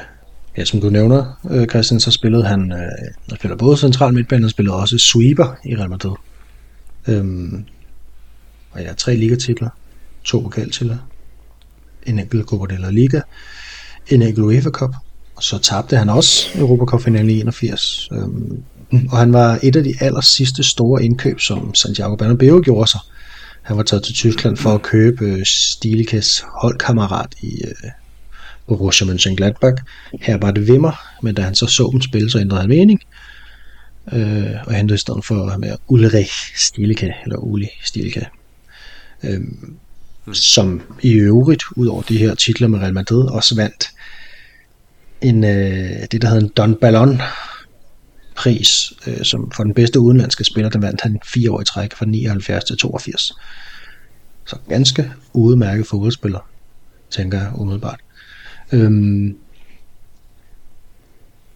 Speaker 1: ja, som du nævner, øh, Christian, så spillede han, øh, han spiller både central midtbane og spillede også sweeper i Real Madrid. Øhm, og ja, tre ligatitler, to pokaltitler, en enkelt Copa de la Liga, en enkelt UEFA Cup, og så tabte han også Europa Cup finalen i 81. Øhm, og han var et af de aller sidste store indkøb, som Santiago Bernabeu gjorde sig. Han var taget til Tyskland for at købe Stilikes holdkammerat i, øh, Borussia Mönchengladbach. Her var det Vimmer, men da han så så dem spille, så ændrede han mening. Øh, og hentede i stedet for med Ulrich Stilike, eller Uli Stilike. Øh, som i øvrigt, ud over de her titler med Real Madrid, også vandt en, øh, det, der hedder en Don Ballon pris, øh, som for den bedste udenlandske spiller, den vandt han fire år i træk fra 79 til 82. Så ganske udmærket fodboldspiller, tænker jeg umiddelbart. Øhm,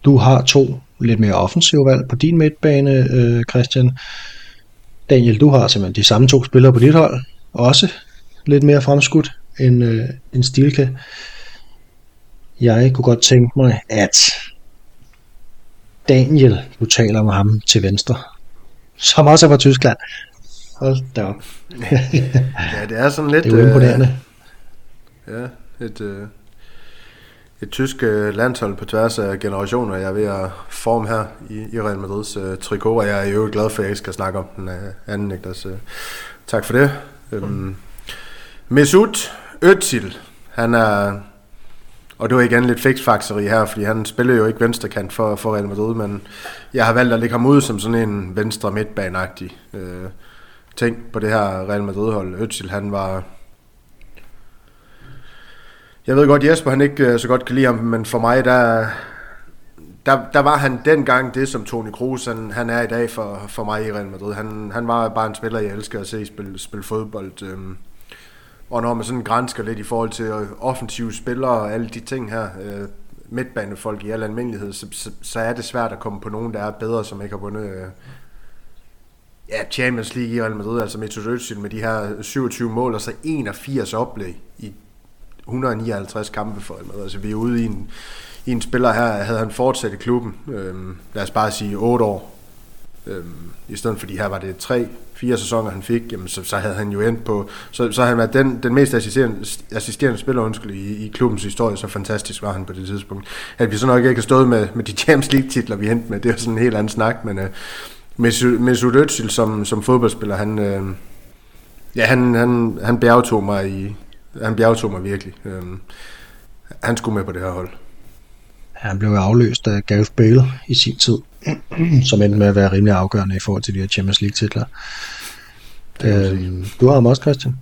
Speaker 1: du har to lidt mere offensive valg på din midtbane, øh, Christian. Daniel, du har simpelthen de samme to spillere på dit hold. Også lidt mere fremskudt end, øh, end Stilke. Jeg kunne godt tænke mig, at Daniel, du taler om ham til venstre, som også er fra Tyskland. Hold da op.
Speaker 2: ja, det er sådan lidt...
Speaker 1: Det er jo imponerende.
Speaker 2: Øh, ja, et, øh, et tysk øh, landshold på tværs af generationer, jeg er ved at forme her i, i Real Madrids uh, trikot, og jeg er jo glad for, at jeg skal snakke om den uh, anden, Niklas. Uh, tak for det. Um, Mesut Özil, han er, og det var igen lidt fiksfakseri her, fordi han spiller jo ikke venstrekant for, for Real Madrid, men jeg har valgt at lægge ham ud som sådan en venstre midtbaneagtig uh, ting på det her Real Madrid-hold. Özil, han var jeg ved godt, Jesper han ikke øh, så godt kan lide ham, men for mig, der, der, der var han dengang det, som Toni Kroos han, han er i dag for, for mig i Real Madrid. Han, han var bare en spiller, jeg elsker at se spille, spille fodbold. Øhm, og når man sådan grænsker lidt i forhold til øh, offensive spillere og alle de ting her, øh, midtbanefolk i al almindelighed, så, så, så er det svært at komme på nogen, der er bedre, som ikke har vundet øh, ja, Champions League i Real Madrid, altså Mesut Özil med de her 27 mål og så 81 oplæg i 159 kampe for Real Altså vi er ude i en, i en spiller her, havde han fortsat i klubben, øhm, lad os bare sige 8 år, øhm, i stedet fordi her var det 3 fire sæsoner, han fik, jamen, så, så havde han jo endt på, så, så havde han været den, den mest assisterende, assisterende spiller undskyld, i, i klubbens historie, så fantastisk var han på det tidspunkt. At vi så nok ikke har stået med, med de Champions League titler, vi hentede med, det er sådan en helt anden snak, men øh, Mesut Özil som, som fodboldspiller, han, øh, ja, han, han, han bjergtog mig i, han bjergtog mig virkelig. Øhm, han skulle med på det her hold.
Speaker 1: Han blev afløst af Gareth Bale i sin tid, som endte med at være rimelig afgørende i forhold til de her Champions League titler. Øhm, du har ham også, Christian?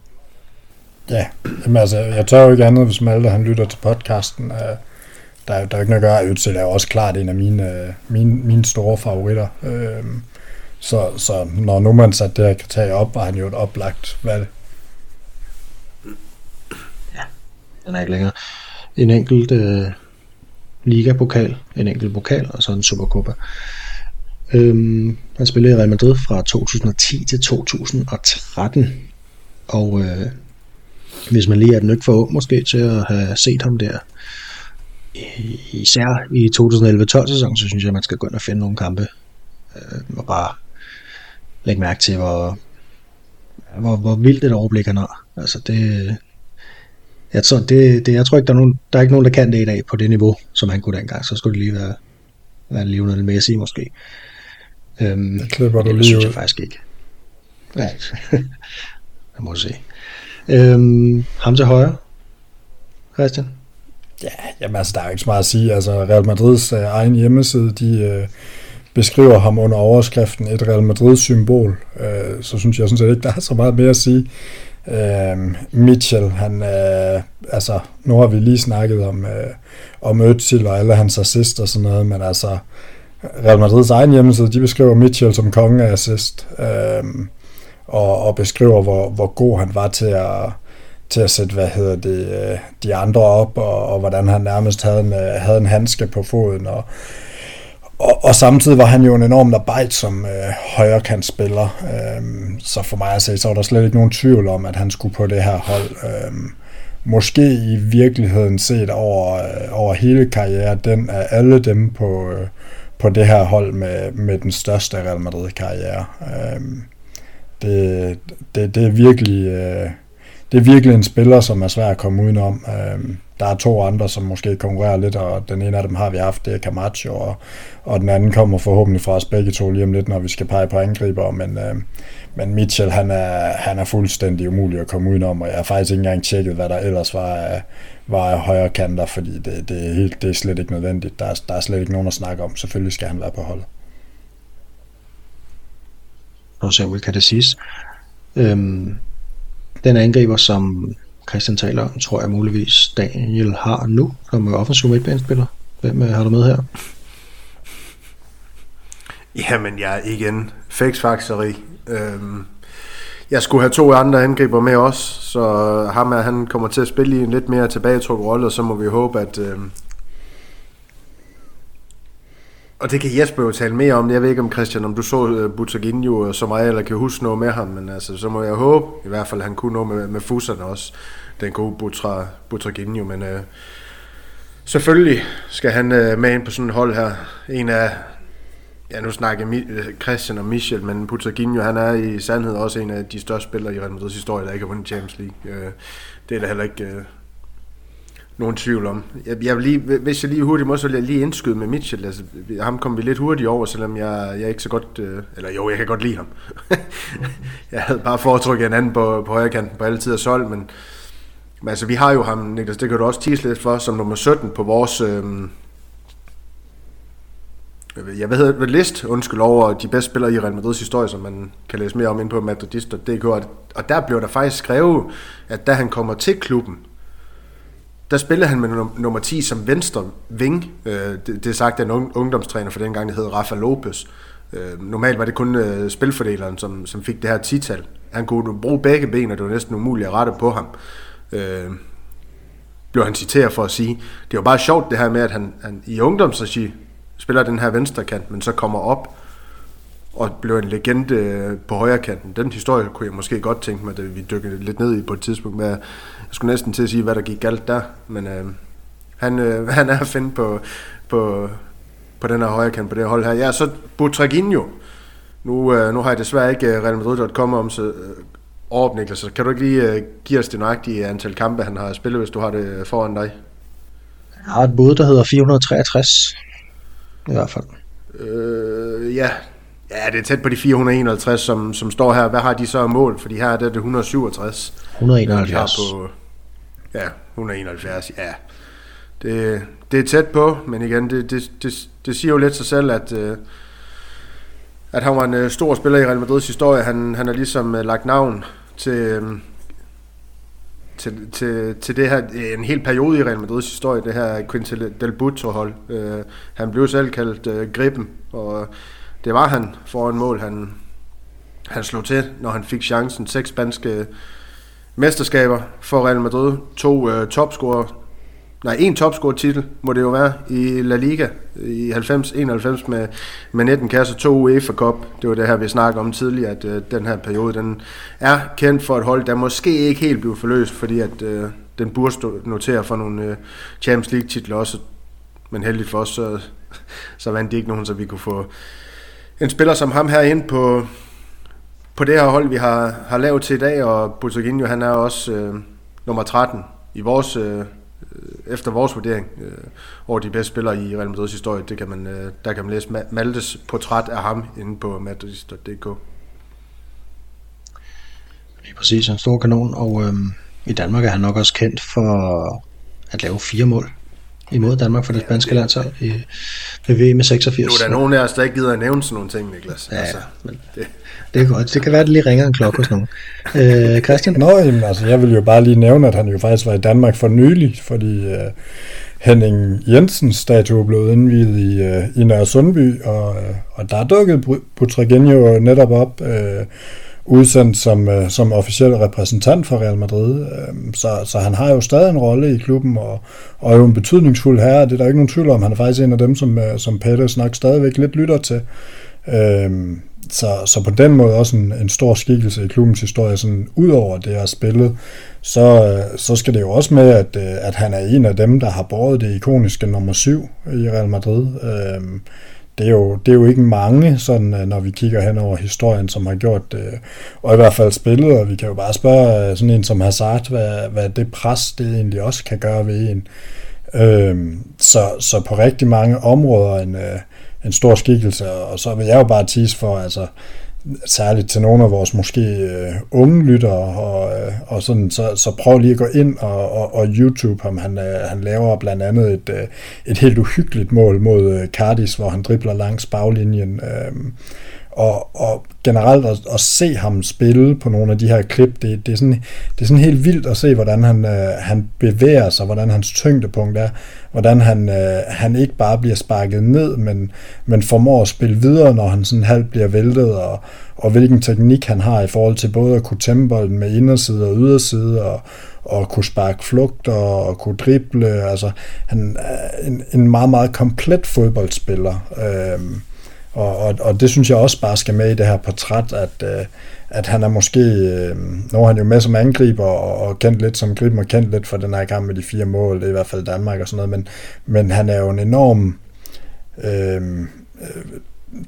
Speaker 3: Ja, jamen altså, jeg tør jo ikke andet, hvis Malte han lytter til podcasten. Uh, der, er, der er ikke noget at gøre. Ødsel er jo også klart en af mine, uh, mine, mine store favoritter. Uh, så, så når nu man satte det her kriterie op, var han jo et oplagt valg.
Speaker 1: Den er ikke længere. En enkelt øh, ligapokal, en enkelt pokal og så en supercopa. Øhm, han spillede i Real Madrid fra 2010 til 2013, og øh, hvis man lige er den ikke for ung måske til at have set ham der, især i 2011-12 sæsonen, så synes jeg, at man skal gå ind og finde nogle kampe, øh, og bare lægge mærke til, hvor, hvor, hvor vildt et overblik han har. Altså det, jeg tror, det, det, jeg tror ikke, der er, nogen, der er ikke nogen, der kan det i dag på det niveau, som han kunne dengang. Så skulle det lige være, være Lionel Messi måske.
Speaker 3: Øhm, det klipper du lige
Speaker 1: synes jeg faktisk ikke. Ja, jeg må se. Øhm, ham til højre, Christian?
Speaker 3: Ja, jamen altså, der er jo ikke så meget at sige. Altså, Real Madrids øh, egen hjemmeside, de øh, beskriver ham under overskriften et Real Madrid-symbol. Øh, så synes jeg sådan set ikke, der er så meget mere at sige. Øh, Mitchell, han, øh, altså, nu har vi lige snakket om, øh, om Özil og alle hans assist og sådan noget, men altså, Real Madrids egen hjemmeside, de beskriver Mitchell som konge af assist, øh, og, og beskriver, hvor, hvor god han var til at, til at sætte, hvad hedder det, øh, de andre op, og, og hvordan han nærmest havde en, øh, havde en handske på foden, og, og, og samtidig var han jo en enorm arbejde som øh, højrekantspiller, øh, så for mig at se, så var der slet ikke nogen tvivl om, at han skulle på det her hold. Øh, måske i virkeligheden set over, øh, over hele karrieren, den af alle dem på, øh, på det her hold med, med den største Real Madrid-karriere. Øh, det, det, det er virkelig... Øh, det er virkelig en spiller, som er svær at komme udenom. Øhm, der er to andre, som måske konkurrerer lidt, og den ene af dem har vi haft, det er Camacho, og, og den anden kommer forhåbentlig fra os begge to lige om lidt, når vi skal pege på angriber, men, øh, men Mitchell, han er, han er fuldstændig umulig at komme udenom, og jeg har faktisk ikke engang tjekket, hvad der ellers var af, var af højre kanter, fordi det, det, er helt, det er slet ikke nødvendigt. Der er, der er slet ikke nogen at snakke om. Selvfølgelig skal han være på holdet.
Speaker 1: Og så kan det siges. Øhm, den angriber, som Christian taler om, tror jeg muligvis Daniel har nu, som er offensiv midtbanespiller. Hvem øh, har du med her?
Speaker 2: Jamen, jeg er igen Fæksfakseri. Øhm, jeg skulle have to andre angriber med også, så ham er, han kommer til at spille i en lidt mere tilbagetrukket rolle, og så må vi håbe, at... Øhm, og det kan Jesper jo tale mere om. Jeg ved ikke om Christian, om du så øh, Butaginho øh, så meget, eller kan huske noget med ham, men altså, så må jeg håbe, i hvert fald, at han kunne noget med, med fusserne også, den gode Butra, Butaginho, men øh, selvfølgelig skal han øh, med ind på sådan et hold her. En af, ja nu snakker øh, Christian og Michel, men Butaginho, han er i sandhed også en af de største spillere i Real Madrid's historie, der ikke har vundet Champions League. Øh, det er da heller ikke... øh, nogen tvivl om. Jeg, jeg vil lige, hvis jeg lige hurtigt må, så vil jeg lige indskyde med Mitchell. Altså, ham kom vi lidt hurtigt over, selvom jeg, jeg ikke så godt... Øh, eller jo, jeg kan godt lide ham. jeg havde bare foretrykket en anden på, på højre kanten på alle tider solg, men, men altså, vi har jo ham, Niklas, det kan du også tease lidt for, som nummer 17 på vores... Øh, jeg hvad hedder det, list, undskyld, over de bedste spillere i Real Madrids historie, som man kan læse mere om ind på madridist.dk, og der blev der faktisk skrevet, at da han kommer til klubben, der spillede han med nummer 10 som venstre ving. Øh, det, det er sagt af en ungdomstræner for den gang, der hed Rafa Lopez. Øh, normalt var det kun øh, spilfordeleren, som, som fik det her tital. Han kunne bruge begge ben, og det var næsten umuligt at rette på ham. Øh, blev han citeret for at sige. Det var bare sjovt det her med, at han, han i ungdomsregi spiller den her venstre kant, men så kommer op og blev en legende på højre kanten. Den historie kunne jeg måske godt tænke mig, at vi dykkede lidt ned i på et tidspunkt. med, skulle næsten til at sige, hvad der gik galt der. Men øh, han, øh, han er at finde på, på, på den her højre kant, på det her hold her. Ja, så Butraginho. Nu, øh, nu har jeg desværre ikke øh, Real Madrid.com om så, øh, overblik, så kan du ikke lige øh, give os det nøjagtige antal kampe, han har spillet, hvis du har det foran dig?
Speaker 1: Jeg har et bud, der hedder 463. I hvert fald.
Speaker 2: Øh, ja, Ja, det er tæt på de 451, som, som står her. Hvad har de så mål? Fordi her er det 167.
Speaker 1: 171.
Speaker 2: På, ja, 171, ja. Det, det er tæt på, men igen, det, det, det, det siger jo lidt sig selv, at, øh, at han var en øh, stor spiller i Real Madrids historie. Han, han har ligesom øh, lagt navn til, til, til, til det her, en hel periode i Real Madrids historie, det her Quintel del Butto-hold. Han blev selv kaldt Griben, og det var han foran mål, han, han slog til, når han fik chancen. Seks spanske mesterskaber for Real Madrid. To øh, topscorer, nej, en topscorer titel må det jo være i La Liga i 90-91 med, med 19 kasser, to UEFA Cup. Det var det her, vi snakkede om tidligere, at øh, den her periode, den er kendt for et hold, der måske ikke helt blev forløst, fordi at øh, den burde stå, notere for nogle øh, Champions League titler også. Men heldigt for os, så, så vandt de ikke nogen, så vi kunne få en spiller som ham her ind på, på det her hold, vi har, har lavet til i dag, og Butoginho, han er også øh, nummer 13 i vores, øh, efter vores vurdering øh, over de bedste spillere i Real Madrids historie. Det kan man, øh, der kan man læse Maltes portræt af ham inde på madrid.dk.
Speaker 1: Lige præcis, en stor kanon, og øh, i Danmark er han nok også kendt for at lave fire mål imod Danmark for det spanske landshold i, ved VM 86.
Speaker 2: Nu er der nogen af os, der ikke gider at nævne sådan nogle ting, Niklas.
Speaker 1: Ja, altså, men det det er godt. Det kan være, at det lige ringer en klokke hos nogen. Øh, Christian?
Speaker 3: Nå, jamen, altså, jeg vil jo bare lige nævne, at han jo faktisk var i Danmark for nylig, fordi uh, Henning Jensens statue blev indvidet i, uh, i Nørre Sundby, og, uh, og der dukkede Butragenio netop op, uh, udsendt som, uh, som officiel repræsentant for Real Madrid. Uh, så, så han har jo stadig en rolle i klubben, og, og er jo en betydningsfuld herre. Det er der ikke nogen tvivl om. Han er faktisk en af dem, som, uh, som Peter nok stadigvæk lidt lytter til. Uh, så, så på den måde også en, en stor skikkelse i klubbens historie. Sådan, Udover det at spille, så, øh, så skal det jo også med, at, øh, at han er en af dem, der har båret det ikoniske nummer 7 i Real Madrid. Uh, det er, jo, det er jo ikke mange, sådan, øh, når vi kigger hen over historien, som har gjort det, og i hvert fald spillet, og vi kan jo bare spørge sådan en som Hazard, hvad, hvad det pres, det egentlig også kan gøre ved en. Øhm, så, så på rigtig mange områder en, øh, en stor skikkelse, og så vil jeg jo bare tease for, altså, særligt til nogle af vores måske øh, unge lyttere, og, øh, og sådan, så, så prøv lige at gå ind og, og, og YouTube ham. Han, øh, han laver blandt andet et, øh, et helt uhyggeligt mål mod øh, Cardis, hvor han dribler langs baglinjen. Øh, og, og generelt at, at se ham spille på nogle af de her klip, det, det, er, sådan, det er sådan helt vildt at se, hvordan han, øh, han bevæger sig, hvordan hans tyngdepunkt er, hvordan han, øh, han ikke bare bliver sparket ned, men, men formår at spille videre, når han sådan halvt bliver væltet, og, og hvilken teknik han har i forhold til både at kunne tæmme bolden med inderside og yderside, og, og kunne sparke flugt og, og kunne drible. Altså, han er en, en meget, meget komplet fodboldspiller. Øh, og, og, og det synes jeg også bare skal med i det her portræt, at, øh, at han er måske, øh, nu er han jo med som angriber og, og kendt lidt som griben, og kendt lidt for den her kamp med de fire mål, det er i hvert fald Danmark og sådan noget, men, men han er jo en enorm øh, øh,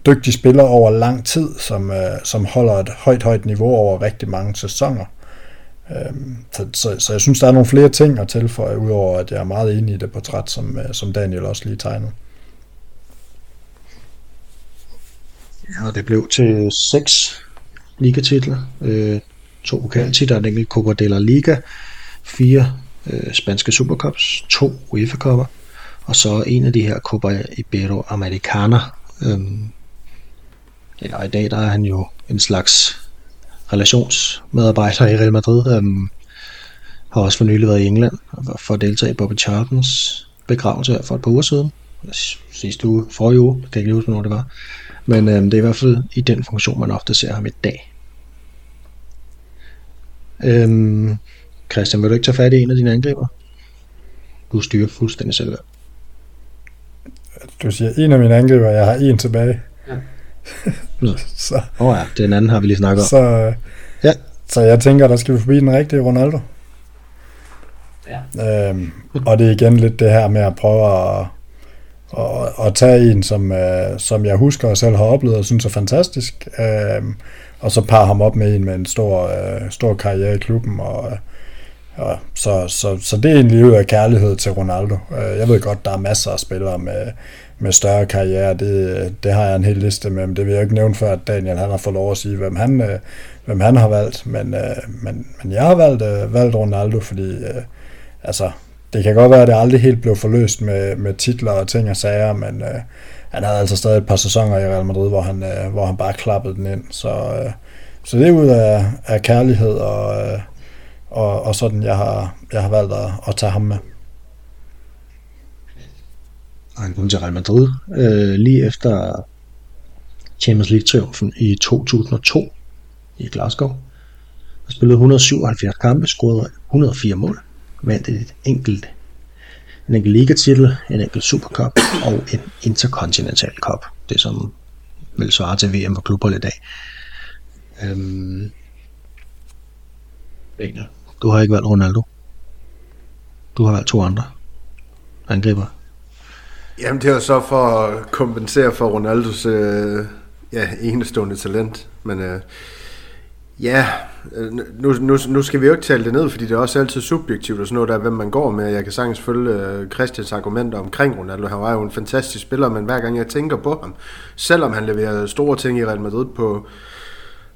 Speaker 3: dygtig spiller over lang tid, som, øh, som holder et højt, højt niveau over rigtig mange sæsoner. Øh, så, så, så jeg synes, der er nogle flere ting at tilføje, udover at jeg er meget enig i det portræt, som, øh, som Daniel også lige tegnede.
Speaker 1: Og det blev til seks ligatitler, øh, to pokaltitler, en enkelt Copa de la Liga, fire øh, spanske supercups, to UEFA kopper og så en af de her Copa Iberoamericana. Øhm, ja, og i dag der er han jo en slags relationsmedarbejder i Real Madrid. Øhm, har også for nylig været i England for at deltage i Bobby Charltons begravelse her for et par uger siden. Sidste uge, forrige uge, kan jeg ikke huske, hvornår det var. Men øh, det er i hvert fald i den funktion, man ofte ser ham i dag. Øhm, Christian, vil du ikke tage fat i en af dine angriber? Du styrer fuldstændig selv.
Speaker 3: Du siger en af mine angriber, jeg har en tilbage. Ja.
Speaker 1: så, oh ja, den anden har vi lige snakket om.
Speaker 3: Så, ja. så jeg tænker, der skal vi forbi den rigtige Ronaldo. Ja. Øhm, og det er igen lidt det her med at prøve at og, og tage en, som, øh, som jeg husker og selv har oplevet og synes er fantastisk, øh, og så par ham op med en med en stor, øh, stor karriere i klubben, og, og så, så, så det er egentlig ud af kærlighed til Ronaldo. Øh, jeg ved godt, der er masser af spillere med, med større karriere, det, det har jeg en hel liste med, men det vil jeg ikke nævne før, at Daniel han har fået lov at sige, hvem han, øh, hvem han har valgt, men, øh, men, men jeg har valgt, øh, valgt Ronaldo, fordi øh, altså, det kan godt være, at det aldrig helt blev forløst med, med titler og ting og sager, men øh, han havde altså stadig et par sæsoner i Real Madrid, hvor han, øh, hvor han bare klappede den ind. Så, øh, så det er ud af, af kærlighed og, øh, og, og sådan, jeg har, jeg har valgt at, at tage ham med.
Speaker 1: Og han kom til Real Madrid øh, lige efter Champions League-triumfen i 2002 i Glasgow. Han spillede 177 kampe, scorede 104 mål vandt et enkelt, en enkelt ligatitel, en enkelt supercup og en interkontinental cup. Det som vil svare til VM for klubber i dag. Øhm, du har ikke valgt Ronaldo. Du har valgt to andre angriber.
Speaker 2: Jamen det er så for at kompensere for Ronaldos øh, ja, enestående talent. Men øh, Ja, øh, nu, nu, nu skal vi jo ikke tale det ned, fordi det er også altid subjektivt og sådan noget, der hvem man går med. Jeg kan sagtens følge øh, Christians argumenter omkring Ronaldo. Han var jo en fantastisk spiller, men hver gang jeg tænker på ham, selvom han leverer store ting i Real Madrid på,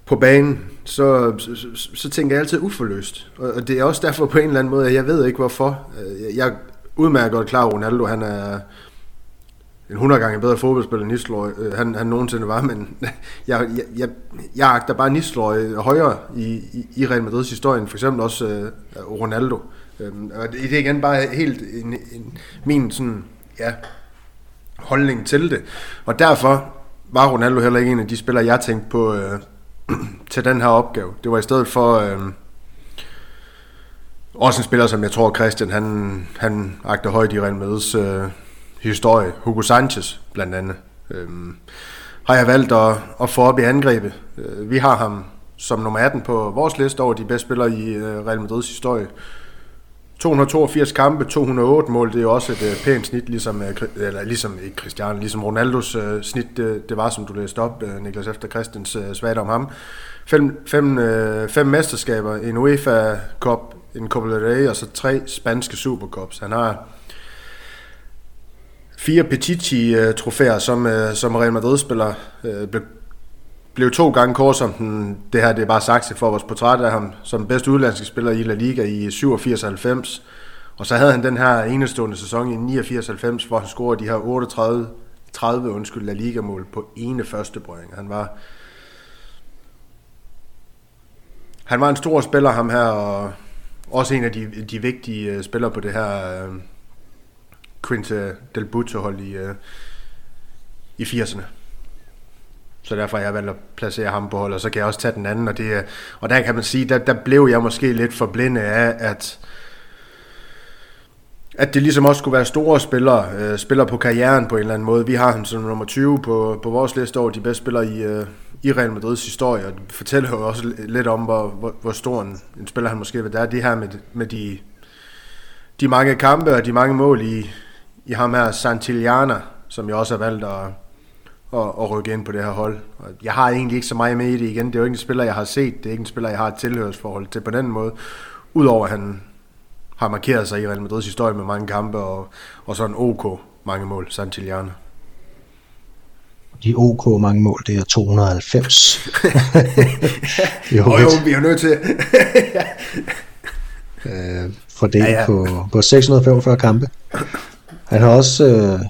Speaker 2: på banen, så, så, så, så tænker jeg altid uforløst. Og det er også derfor på en eller anden måde, at jeg ved ikke hvorfor. Øh, jeg er udmærket godt klar, at Ronaldo han er en 100 gange bedre fodboldspiller end Nisløj, øh, han, han nogensinde var, men jeg, jeg, jeg, jeg agter bare Nisløj højere i, i, i Real Madrids historie, for eksempel også øh, Ronaldo. Øh, og det, det er igen bare helt en, en, min sådan, ja, holdning til det. Og derfor var Ronaldo heller ikke en af de spillere, jeg tænkte på øh, til den her opgave. Det var i stedet for... Øh, også en spiller, som jeg tror, Christian, han, han agter højt i Real Madrids øh, historie. Hugo Sanchez blandt andet. Øhm, har jeg valgt at, at få op i angrebet. Øh, vi har ham som nummer 18 på vores liste over de bedste spillere i øh, Real Madrids historie. 282 kampe, 208 mål, det er også et øh, pænt snit, ligesom, øh, eller ligesom ikke Christian, ligesom Ronaldos øh, snit, det, det var, som du læste op, øh, Niklas, efter Christians øh, svagt om ham. Fem, fem, øh, fem mesterskaber, en UEFA Cup, en Copa del Rey, og så tre spanske Supercups. Han har fire Pichichi-trofæer, som, øh, som Real Madrid-spiller. Øh, blev, blev to gange kort som den, det her det er bare sagt for vores portræt af ham, som bedste udlandske spiller i La Liga i 87-90. Og så havde han den her enestående sæson i 89-90, hvor han scorede de her 38 30 undskyld, La Liga-mål på ene første brøring. Han var han var en stor spiller, ham her, og også en af de, de vigtige øh, spillere på det her Quinta Del Butto hold i, øh, i 80'erne. Så derfor har jeg valgt at placere ham på hold, og så kan jeg også tage den anden, og, det, og der kan man sige, der, der blev jeg måske lidt forblindet af, at at det ligesom også skulle være store spillere, øh, spillere på karrieren på en eller anden måde. Vi har ham som nummer 20 på, på vores liste over de bedste spillere i, øh, i Real Madrids historie, og det fortæller jo også lidt om, hvor, hvor, hvor stor en, en spiller han måske vil. være. det her med, med de, de mange kampe og de mange mål i, i ham her Santillana, som jeg også har valgt at, at, at rykke ind på det her hold. Jeg har egentlig ikke så meget med i det igen. Det er jo ikke en spiller, jeg har set. Det er ikke en spiller, jeg har et tilhørsforhold til på den måde. Udover at han har markeret sig i Real Madrids historie med mange kampe og, og sådan OK mange mål, Santillana.
Speaker 1: De OK mange mål, det er 290.
Speaker 2: jo, jo, jo, vi er nødt til.
Speaker 1: øh, fordelt ja, ja. På, på 645 kampe. Han har også, øh,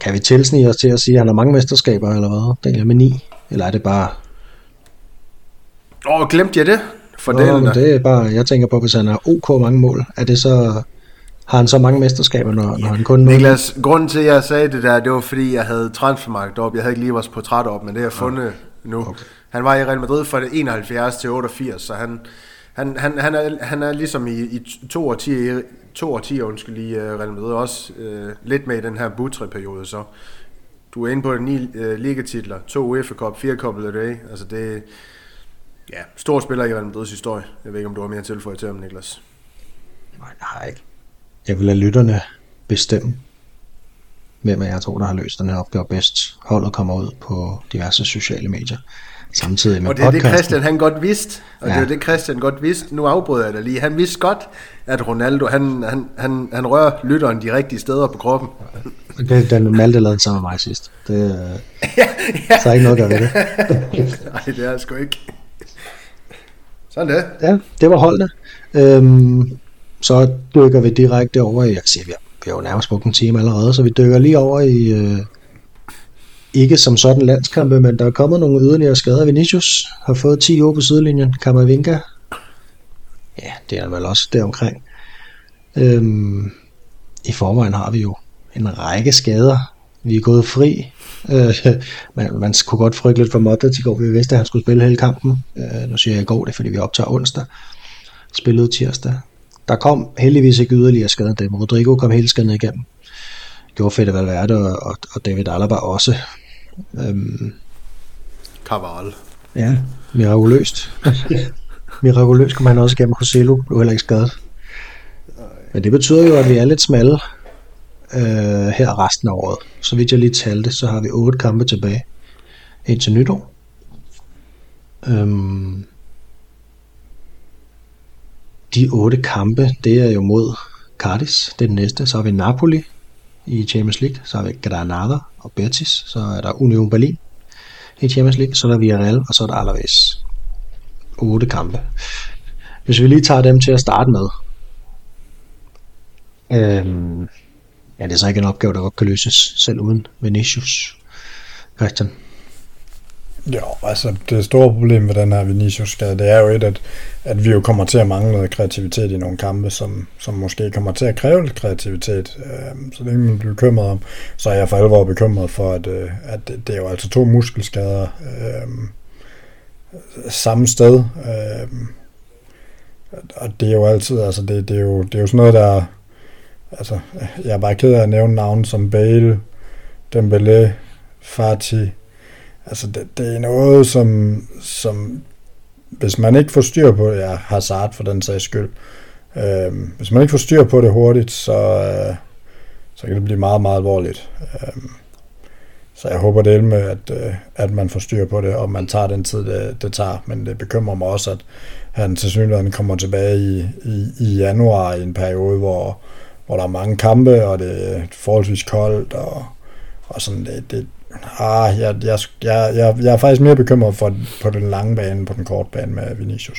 Speaker 1: kan vi tilsnige os til at sige, at han har mange mesterskaber, eller hvad? Det er med ni, eller er det bare...
Speaker 2: Åh, oh, glemte jeg det?
Speaker 1: For Nå, det, det er bare, jeg tænker på, hvis han har ok mange mål, er det så, har han så mange mesterskaber, når, ja. når han kun...
Speaker 2: Niklas, grunden til, at jeg sagde det der, det var fordi, jeg havde transfermarkt op. Jeg havde ikke lige vores portræt op, men det har jeg fundet ja. nu. Okay. Han var i Real Madrid fra det 71 til 88, så han, han, han, han, er, han er ligesom i, i to årtier, to årtier undskyld, i uh, Real Madrid også uh, lidt med i den her Butre-periode, så du er inde på ni uh, ligatitler, to UEFA Cup, fire Copa del Rey, altså det ja, stor spiller i Real Madrids historie. Jeg ved ikke, om du har mere tilføje til ham, Niklas.
Speaker 1: Nej, jeg har ikke. Jeg vil lade lytterne bestemme, hvem af jer to, der har løst den her opgave bedst. Holdet kommer ud på diverse sociale medier samtidig med
Speaker 2: Og det er podcasten. det Christian han godt vidste, og ja. det er det Christian godt vidste. Nu afbryder jeg dig lige. Han vidste godt, at Ronaldo, han, han, han, han rører lytteren de rigtige steder på kroppen.
Speaker 1: Det, den Malte lavede sammen med mig sidst. Det, ja, ja. Så er ikke noget, der ved det.
Speaker 2: Nej, det er sgu ikke. Sådan det.
Speaker 1: Ja, det var holdene. Øhm, så dykker vi direkte over i, jeg kan sige, vi har, vi har jo nærmest brugt en time allerede, så vi dykker lige over i, øh, ikke som sådan landskampe, men der er kommet nogle yderligere skader. Vinicius har fået 10 år på sidelinjen. Kamavinga, ja, det er vel også deromkring. Øhm, I forvejen har vi jo en række skader. Vi er gået fri. Øh, man, man kunne godt frygte lidt for Modric i går. Vi vidste, at han skulle spille hele kampen. Øh, nu siger jeg i går det, fordi vi optager onsdag. Spillede tirsdag. Der kom heldigvis ikke yderligere skader dem. Rodrigo kom hele skaden igennem. Gjorde Fede Valverde og, og, og David Alaba også. Øhm,
Speaker 2: Carval.
Speaker 1: Ja, mirakuløst. mirakuløst kom han også igennem. Joselu blev heller ikke skadet. Men det betyder jo, at vi er lidt smalle øh, her resten af året. Så vidt jeg lige talte, så har vi otte kampe tilbage indtil nytår. Øhm, de otte kampe, det er jo mod Cardis, det er den næste. Så har vi Napoli i Champions League, så har vi Granada og Betis, så er der Union Berlin i Champions League, så er der Villarreal, og så er der Alaves. 8 kampe. Hvis vi lige tager dem til at starte med, øhm, ja, det er så ikke en opgave, der godt kan løses, selv uden Vinicius. Christian.
Speaker 3: Jo, altså det store problem med den her Vinicius-skade, det er jo et, at, at vi jo kommer til at mangle noget kreativitet i nogle kampe, som, som måske kommer til at kræve lidt kreativitet. Øh, så det er man bliver bekymret om. Så er jeg for alvor bekymret for, at, øh, at det, det er jo altså to muskelskader øh, samme sted. Øh, og det er jo altid, altså det, det, er jo, det er jo sådan noget, der altså, jeg er bare ked af at nævne navne som Bale, Dembélé, Fati, Altså, det, det er noget, som, som hvis man ikke får styr på det, ja, Hazard for den sags skyld, øh, hvis man ikke får styr på det hurtigt, så, øh, så kan det blive meget, meget alvorligt. Øh, så jeg håber det med, at, øh, at man får styr på det, og man tager den tid, det, det tager. Men det bekymrer mig også, at han til synligheden kommer tilbage i, i, i januar i en periode, hvor, hvor der er mange kampe, og det er forholdsvis koldt, og, og sådan, det, det, Ah, jeg, jeg, jeg, jeg, jeg er faktisk mere bekymret for på den lange bane på den korte bane med Vinicius.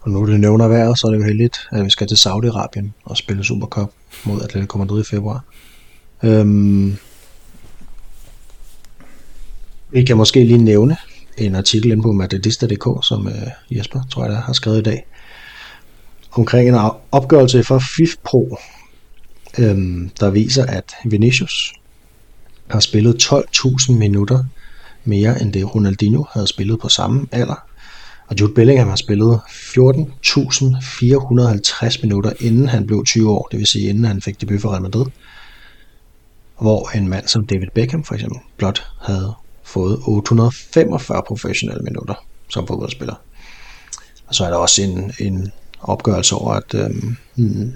Speaker 1: Og nu det nævner vejret, så er det jo heldigt, at vi skal til Saudi-Arabien og spille Supercup mod Atletico Madrid i februar. Øhm, vi kan måske lige nævne en artikel inde på Madridista.dk, som øh, Jesper, tror jeg, der har skrevet i dag, omkring en opgørelse fra FIFPro, øhm, der viser, at Vinicius har spillet 12.000 minutter mere end det Ronaldinho havde spillet på samme alder. Og Jude Bellingham har spillet 14.450 minutter inden han blev 20 år, det vil sige inden han fik debut for Real Madrid. Hvor en mand som David Beckham for eksempel blot havde fået 845 professionelle minutter som fodboldspiller. Og så er der også en, en opgørelse over, at øhm,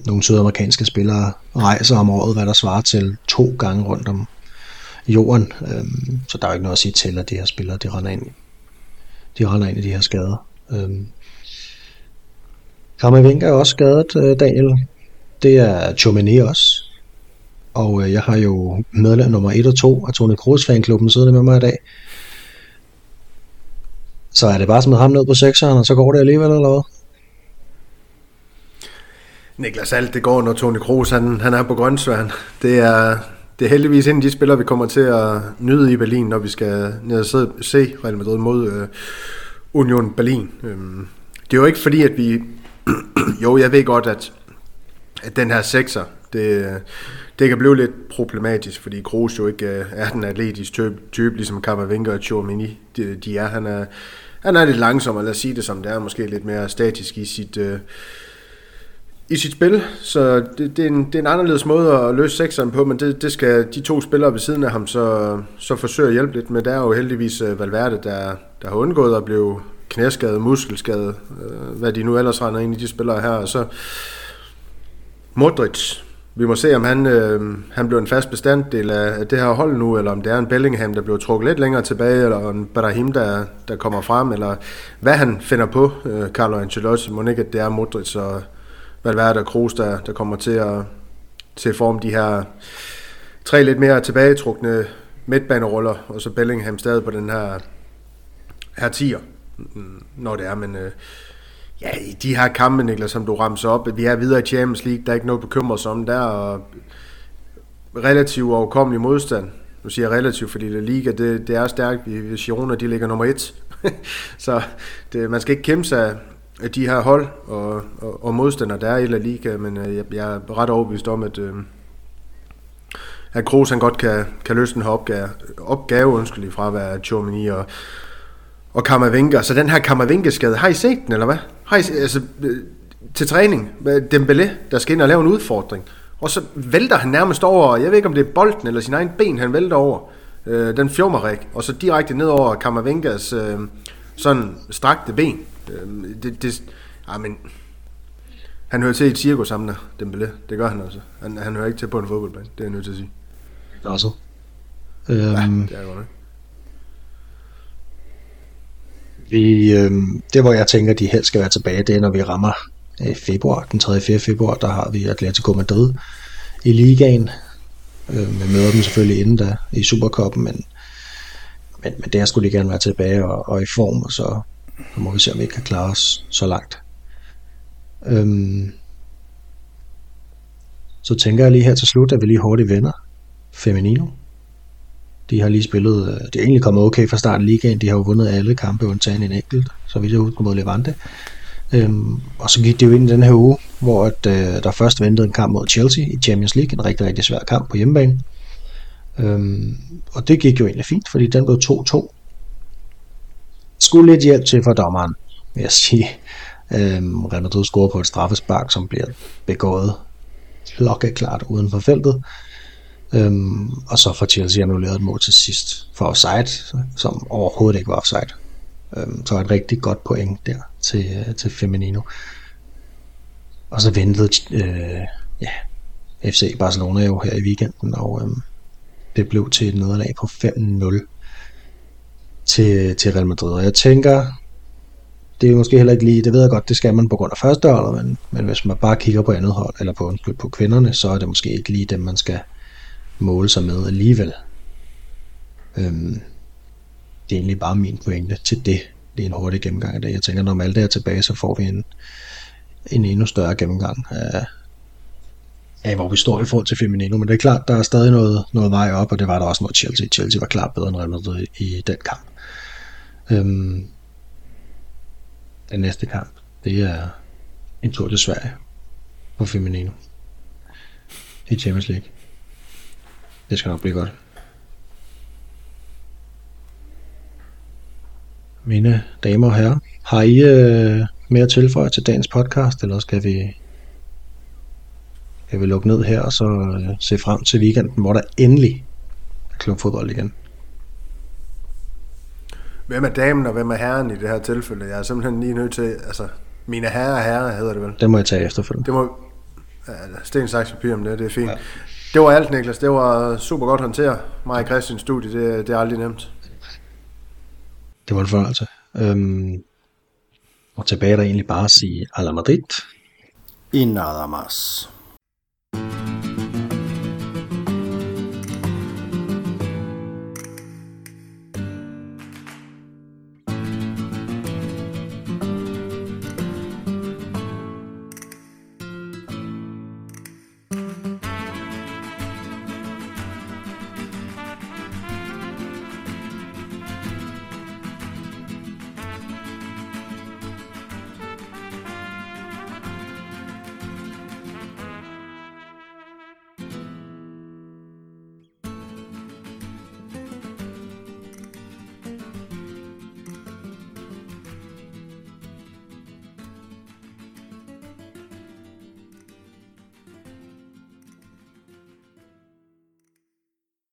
Speaker 1: nogle sydamerikanske spillere rejser om året, hvad der svarer til to gange rundt om jorden. Øhm, så der er jo ikke noget at sige til, at de her spillere, de render ind, de render ind i de her skader. Øhm, Kammervenka er også skadet, øh, Daniel. Det er Chomene også. Og øh, jeg har jo medlem nummer 1 og 2 af Tony Kroos fanklubben siddende med mig i dag. Så er det bare smidt ham ned på sekseren, og så går det alligevel, eller hvad?
Speaker 2: Niklas Alt, det går, når Tony Kroos han, han er på grøntsværen. Det er, det er heldigvis en af de spillere, vi kommer til at nyde i Berlin, når vi skal ned og se, se Real Madrid mod øh, Union Berlin. Øhm, det er jo ikke fordi, at vi... jo, jeg ved godt, at, at den her sekser, det, det kan blive lidt problematisk, fordi Kroos jo ikke øh, er den atletisk type, type ligesom Kammervenga og Chormini de, de er. Han er, han er lidt langsommere, lad os sige det som det er, måske lidt mere statisk i sit... Øh, i sit spil, så det, det, er en, det er en anderledes måde at løse sekseren på, men det, det skal de to spillere ved siden af ham så, så forsøge at hjælpe lidt med. Der er jo heldigvis øh, Valverde, der, der har undgået at blive knæskadet, muskelskadet, øh, hvad de nu ellers render ind i de spillere her, og så Modric. Vi må se, om han, øh, han bliver en fast bestanddel af det her hold nu, eller om det er en Bellingham, der bliver trukket lidt længere tilbage, eller en Brahim, der, der kommer frem, eller hvad han finder på, øh, Carlo Ancelotti. Må ikke, at det er Modric og Valverde og Kroos, der, der kommer til at, til at forme de her tre lidt mere tilbagetrukne midtbaneruller, og så Bellingham stadig på den her, her tier, når det er, men øh, ja, i de her kampe, Niklas, som du ramser op, vi er videre i Champions League, der er ikke noget bekymret sig om der, og relativt overkommelig modstand. Nu siger jeg relativt, fordi det Liga, det, det er stærkt. Girona, de ligger nummer et. så det, man skal ikke kæmpe sig de her hold og, og, og modstandere, der er i La Liga, men øh, jeg, jeg er ret overbevist om, at, øh, at Kroos han godt kan, kan løse den her opgave, opgave undskyld, fra at være Chomini og, og Kammervenka. Så den her Kammervenka-skade, har I set den, eller hvad? Har I, altså, øh, til træning, Dembélé, der skal ind og lave en udfordring. Og så vælter han nærmest over, jeg ved ikke om det er bolden eller sin egen ben, han vælter over. Øh, den fjummerik, og så direkte ned over Kammervenkas øh, sådan strakte ben. Øh, det, det, ja, men, han hører til i et cirkus sammen der, Dembélé. Det gør han altså. Han, han hører ikke til på en fodboldbane, det er jeg nødt til at sige.
Speaker 1: Altså.
Speaker 2: Øhm, ja, det er godt nok.
Speaker 1: Vi, øh, det, hvor jeg tænker, de helst skal være tilbage, det er, når vi rammer øh, februar, den 3. og 4. februar, der har vi Atletico Madrid i ligaen. Øh, vi møder dem selvfølgelig inden da i Supercupen, men, men, men der skulle de gerne være tilbage og, og i form, og så, nu må vi se, om vi kan klare os så langt. Øhm, så tænker jeg lige her til slut, at vi lige hurtigt vender Feminino. De har lige spillet, øh, det er egentlig kommet okay fra starten ligaen, de har jo vundet alle kampe undtagen en enkelt, så vidt jeg husker mod Levante. Øhm, og så gik det jo ind i den her uge, hvor at, øh, der først ventede en kamp mod Chelsea i Champions League, en rigtig, rigtig svær kamp på hjemmebane. Øhm, og det gik jo egentlig fint, fordi den blev 2-2. Skulle lidt hjælp til for dommeren, vil jeg sige. Øhm, Real Madrid scorer på et straffespark, som bliver begået klokkeklart uden for feltet. Øhm, og så får Chelsea annulleret et mål til sidst for offside, som overhovedet ikke var offside. Øhm, så et rigtig godt point der til, øh, til Feminino. Og så ventede øh, ja, FC Barcelona jo her i weekenden, og øhm, det blev til et nederlag på 5-0 til, til Real Madrid. Og jeg tænker, det er måske heller ikke lige, det ved jeg godt, det skal man på grund af første men, men hvis man bare kigger på andet hold, eller på, på kvinderne, så er det måske ikke lige dem, man skal måle sig med alligevel. Øhm, det er egentlig bare min pointe til det. Det er en hurtig gennemgang af det. Jeg tænker, når Malte er tilbage, så får vi en, en endnu større gennemgang af, af, hvor vi står i forhold til Feminino. Men det er klart, der er stadig noget, noget vej op, og det var der også mod Chelsea. Chelsea var klart bedre end Real Madrid i den kamp. Øhm, den næste kamp, det er en tur til Sverige på Feminino i Champions League. Det skal nok blive godt. Mine damer og herrer, har I øh, mere at tilføje til dagens podcast, eller skal vi, skal vi lukke ned her og så øh, se frem til weekenden, hvor der endelig er klubfodbold igen?
Speaker 2: Hvem er damen og hvem er herren i det her tilfælde? Jeg er simpelthen lige nødt til, altså, mine herrer og herrer hedder det vel?
Speaker 1: Det må jeg tage efterfølgende.
Speaker 2: Det må, ja, sten, saks, papir om det, det er fint. Ja. Det var alt, Niklas. Det var super godt håndteret. Mig og Christian studie, det, det er aldrig nemt.
Speaker 1: Det var en fornøjelse. Øhm, og tilbage er der egentlig bare at sige, a la Madrid.
Speaker 2: Y nada más.